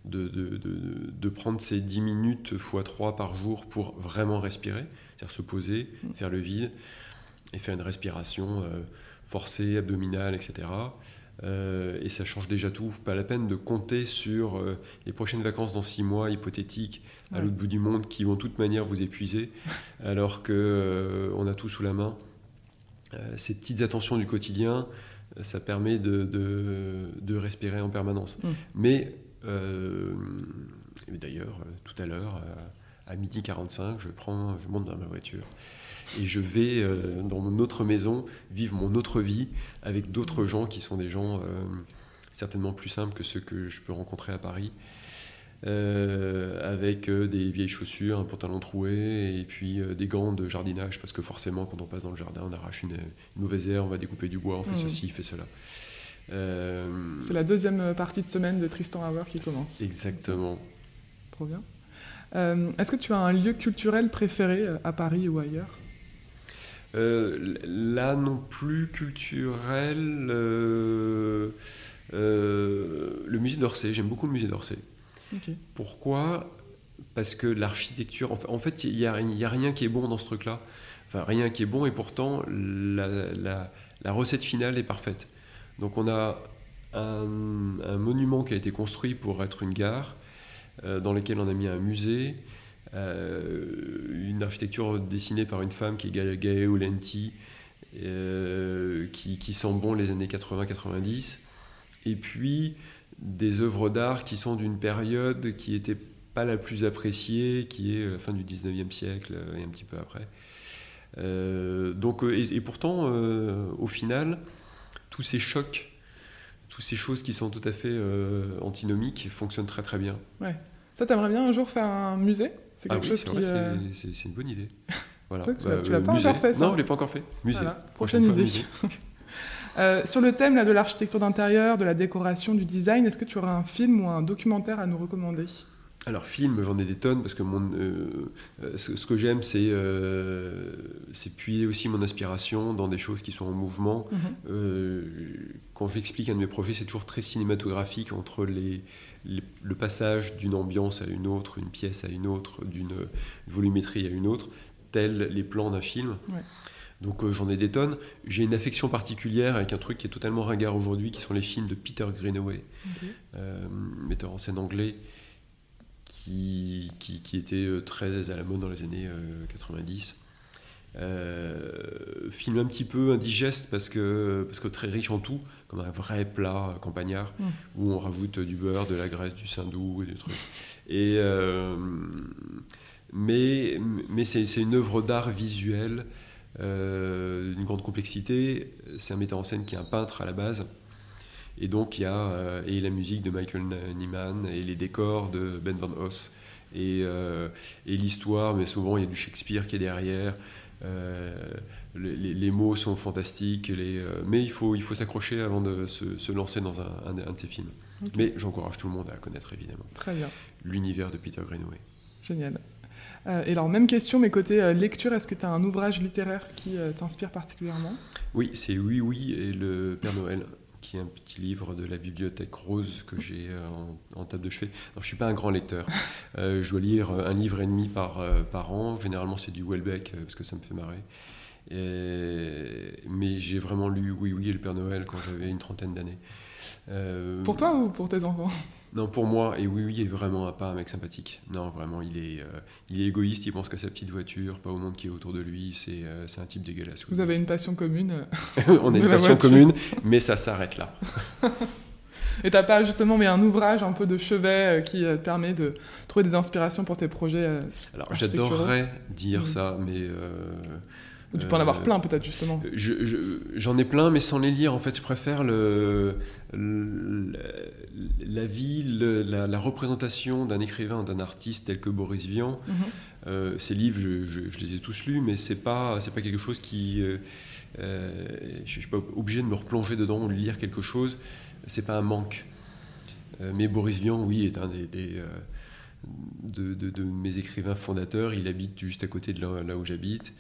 de, de, de- de prendre ces 10 minutes x 3 par jour pour vraiment respirer, c'est-à-dire se poser, Mm. faire le vide, et faire une respiration euh, forcée, abdominale, etc. Euh, et ça change déjà tout. Pas la peine de compter sur euh, les prochaines vacances dans 6 mois hypothétiques à Ouais. l'autre bout du monde qui vont de toute manière vous épuiser, <laughs> alors que euh, on a tout sous la main. Euh, ces petites attentions du quotidien, ça permet de, de- de respirer en permanence. Mm. Mais d'ailleurs, tout à l'heure, à midi 45, je, prends, je monte dans ma voiture et je vais euh, dans mon autre maison vivre mon autre vie avec d'autres gens qui sont des gens euh, certainement plus simples que ceux que je peux rencontrer à Paris. euh, avec des vieilles chaussures, un pantalon troué et puis des gants de jardinage parce que forcément quand on passe dans le jardin on arrache une, une mauvaise herbe, on va découper du bois, on fait Mhm. ceci, on fait cela. C'est la deuxième partie de semaine de Tristan Hauer qui commence. Exactement. Trop bien. Euh, Est-ce que tu as un lieu culturel préféré à Paris ou ailleurs? Euh, là non plus culturel. euh, euh, le musée d'Orsay, j'aime beaucoup le musée d'Orsay. Pourquoi? Parce que l'architecture, en fait- il n'y a, rien qui est bon dans ce truc-là. Enfin, rien qui est bon, et pourtant, la, la- la recette finale est parfaite. Donc, on a un, un monument qui a été construit pour être une gare, euh, dans lequel on a mis un musée, une architecture dessinée par une femme qui est Ga- Gaëo Lenti, euh, qui, qui sent bon les années 80-90, et puis des œuvres d'art qui sont d'une période qui n'était pas la plus appréciée, qui est la fin du 19e siècle euh, et un petit peu après. Euh, donc, euh, et, pourtant, euh, au final, tous ces chocs, toutes ces choses qui sont tout à fait euh, antinomiques fonctionnent très très bien. Ça, t'aimerais bien un jour faire un musée? C'est Ah oui, chose qui. euh, une bonne idée. <laughs> Voilà. Ouais, tu tu l'as euh, pas musée. encore fait, ça Non, je ne l'ai pas encore fait. Musée. Voilà, prochaine idée. musée. <laughs> <laughs> Euh, sur le thème là, de l'architecture d'intérieur, de la décoration, du design, est-ce que tu aurais un film ou un documentaire à nous recommander? Alors, film, j'en ai des tonnes parce que mon, euh, ce, ce que j'aime, c'est euh, c'est puiser aussi mon inspiration dans des choses qui sont en mouvement. Mhm. Euh, quand j'explique un de mes projets, c'est toujours très cinématographique entre les- le passage d'une ambiance à une autre, une pièce à une autre, d'une volumétrie à une autre, tels les plans d'un film. Ouais. Donc euh, j'en ai des tonnes. J'ai une affection particulière avec un truc qui est totalement ringard aujourd'hui, qui sont les films de Peter Greenaway euh, metteur en scène anglais qui, qui, qui était euh, très à la mode dans les années euh, 90. Euh, film un petit peu indigeste parce que, parce que très riche en tout, comme un vrai plat campagnard Mm. où on rajoute du beurre, de la graisse, du saindoux et des trucs. <laughs> Et, euh, mais mais c'est c'est une œuvre d'art visuel euh, d'une grande complexité. C'est un metteur en scène qui est un peintre à la base Et donc il y a et la musique de Michael Nyman et les décors de Ben Van Hoss et, et l'histoire, mais souvent il y a du Shakespeare qui est derrière. Les, mots sont fantastiques, les, mais il faut, il faut s'accrocher avant de se, lancer dans un, un, de ces films. Mais j'encourage tout le monde à connaître évidemment. Très bien. L'univers de Peter Greenaway. Génial. Euh, et alors, même question, mais côté euh, lecture, est-ce que tu as un ouvrage littéraire qui euh, t'inspire particulièrement? Oui, c'est Oui, oui et le Père Noël, qui est un petit livre de la bibliothèque rose que j'ai en, table de chevet. Alors, je ne suis pas un grand lecteur. <laughs> je dois lire un livre et demi par, par an. Généralement, c'est du Welbeck, parce que ça me fait marrer. mais j'ai vraiment lu Oui, oui et le Père Noël quand j'avais une trentaine d'années. pour toi ou pour tes enfants? Non, pour moi, et oui, oui, est vraiment pas un mec sympathique. Non, vraiment, il est, euh, il est égoïste, il pense qu'à sa petite voiture, pas au monde qui est autour de lui. C'est euh, un type dégueulasse. Vous avez une passion commune <laughs> On a une passion commune, mais ça s'arrête là. <laughs> et t'as pas justement mais un ouvrage un peu de chevet euh, qui te permet de trouver des inspirations pour tes projets Alors j'adorerais dire mm. ça, mais tu peux en avoir euh, plein peut-être justement. J'en ai plein, mais sans les lire. En fait, je préfère le, la vie, la, représentation d'un écrivain, d'un artiste tel que Boris Vian. Euh, ces livres, je, les ai tous lus, mais c'est pas c'est pas quelque chose qui euh, je, suis pas obligé de me replonger dedans ou de lire quelque chose. C'est pas un manque. mais Boris Vian, oui, est un des, de, de, mes écrivains fondateurs. Il habite juste à côté de là où j'habite.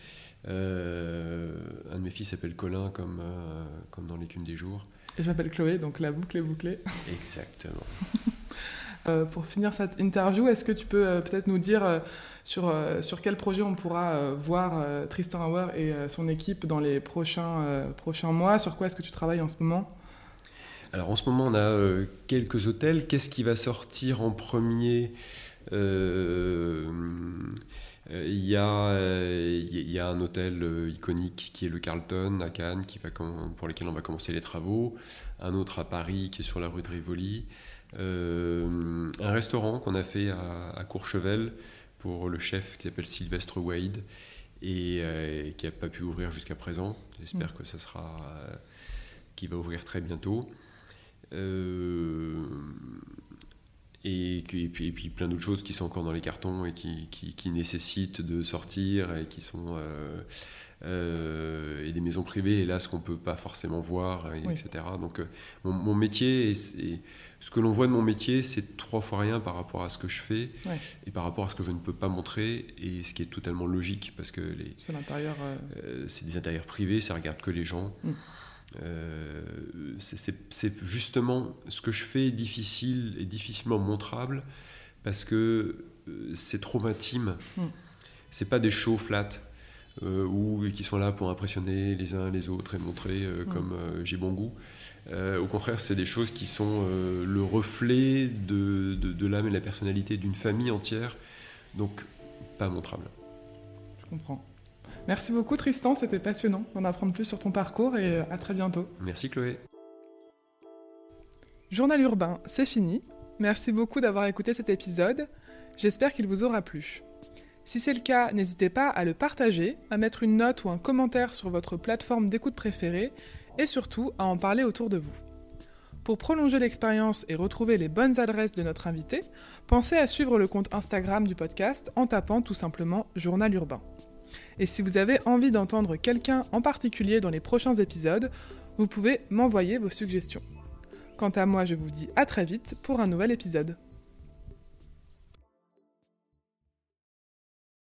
Euh, un de mes fils s'appelle Colin, comme, euh, comme dans l'écume des jours. Et je m'appelle Chloé, donc la boucle est bouclée. Exactement. <laughs> Euh, pour finir cette interview, est-ce que tu peux peut-être nous dire sur, sur quel projet on pourra voir Tristan Hauer et son équipe dans les prochains, prochains mois? Sur quoi est-ce que tu travailles en ce moment? Alors en ce moment, on a quelques hôtels. Qu'est-ce qui va sortir en premier il y, a, euh, il y a un hôtel euh, iconique qui est le Carlton à Cannes, qui va, pour lequel on va commencer les travaux. Un autre à Paris qui est sur la rue de Rivoli. un restaurant qu'on a fait à, Courchevel pour le chef qui s'appelle Sylvestre Wade et qui n'a pas pu ouvrir jusqu'à présent. J'espère mm. que ça sera. qui va ouvrir très bientôt. Et, puis, et puis, plein d'autres choses qui sont encore dans les cartons et qui, qui, nécessitent de sortir et qui sont euh, euh, et des maisons privées. Hélas qu'on peut pas forcément voir etc donc euh, mon, métier et, ce que l'on voit de mon métier c'est trois fois rien par rapport à ce que je fais et par rapport à ce que je ne peux pas montrer et ce qui est totalement logique parce que les c'est l'intérieur c'est des intérieurs privés ça regarde que les gens. Mm. Euh, c'est justement ce que je fais difficile et difficilement montrable parce que euh, c'est trop intime. Mm. C'est pas des shows flat euh, ou qui sont là pour impressionner les uns les autres et montrer mm. comme j'ai bon goût. au contraire, c'est des choses qui sont le reflet de, de, de l'âme et de la personnalité d'une famille entière, donc pas montrable. Je comprends. Merci beaucoup Tristan, c'était passionnant d'en apprendre plus sur ton parcours et à très bientôt. Merci Chloé. Journal urbain, c'est fini. Merci beaucoup d'avoir écouté cet épisode. J'espère qu'il vous aura plu. Si c'est le cas, n'hésitez pas à le partager, à mettre une note ou un commentaire sur votre plateforme d'écoute préférée et surtout à en parler autour de vous. Pour prolonger l'expérience et retrouver les bonnes adresses de notre invité, pensez à suivre le compte Instagram du podcast en tapant tout simplement Journal Urbain. Et si vous avez envie d'entendre quelqu'un en particulier dans les prochains épisodes, vous pouvez m'envoyer vos suggestions. Quant à moi, je vous dis à très vite pour un nouvel épisode.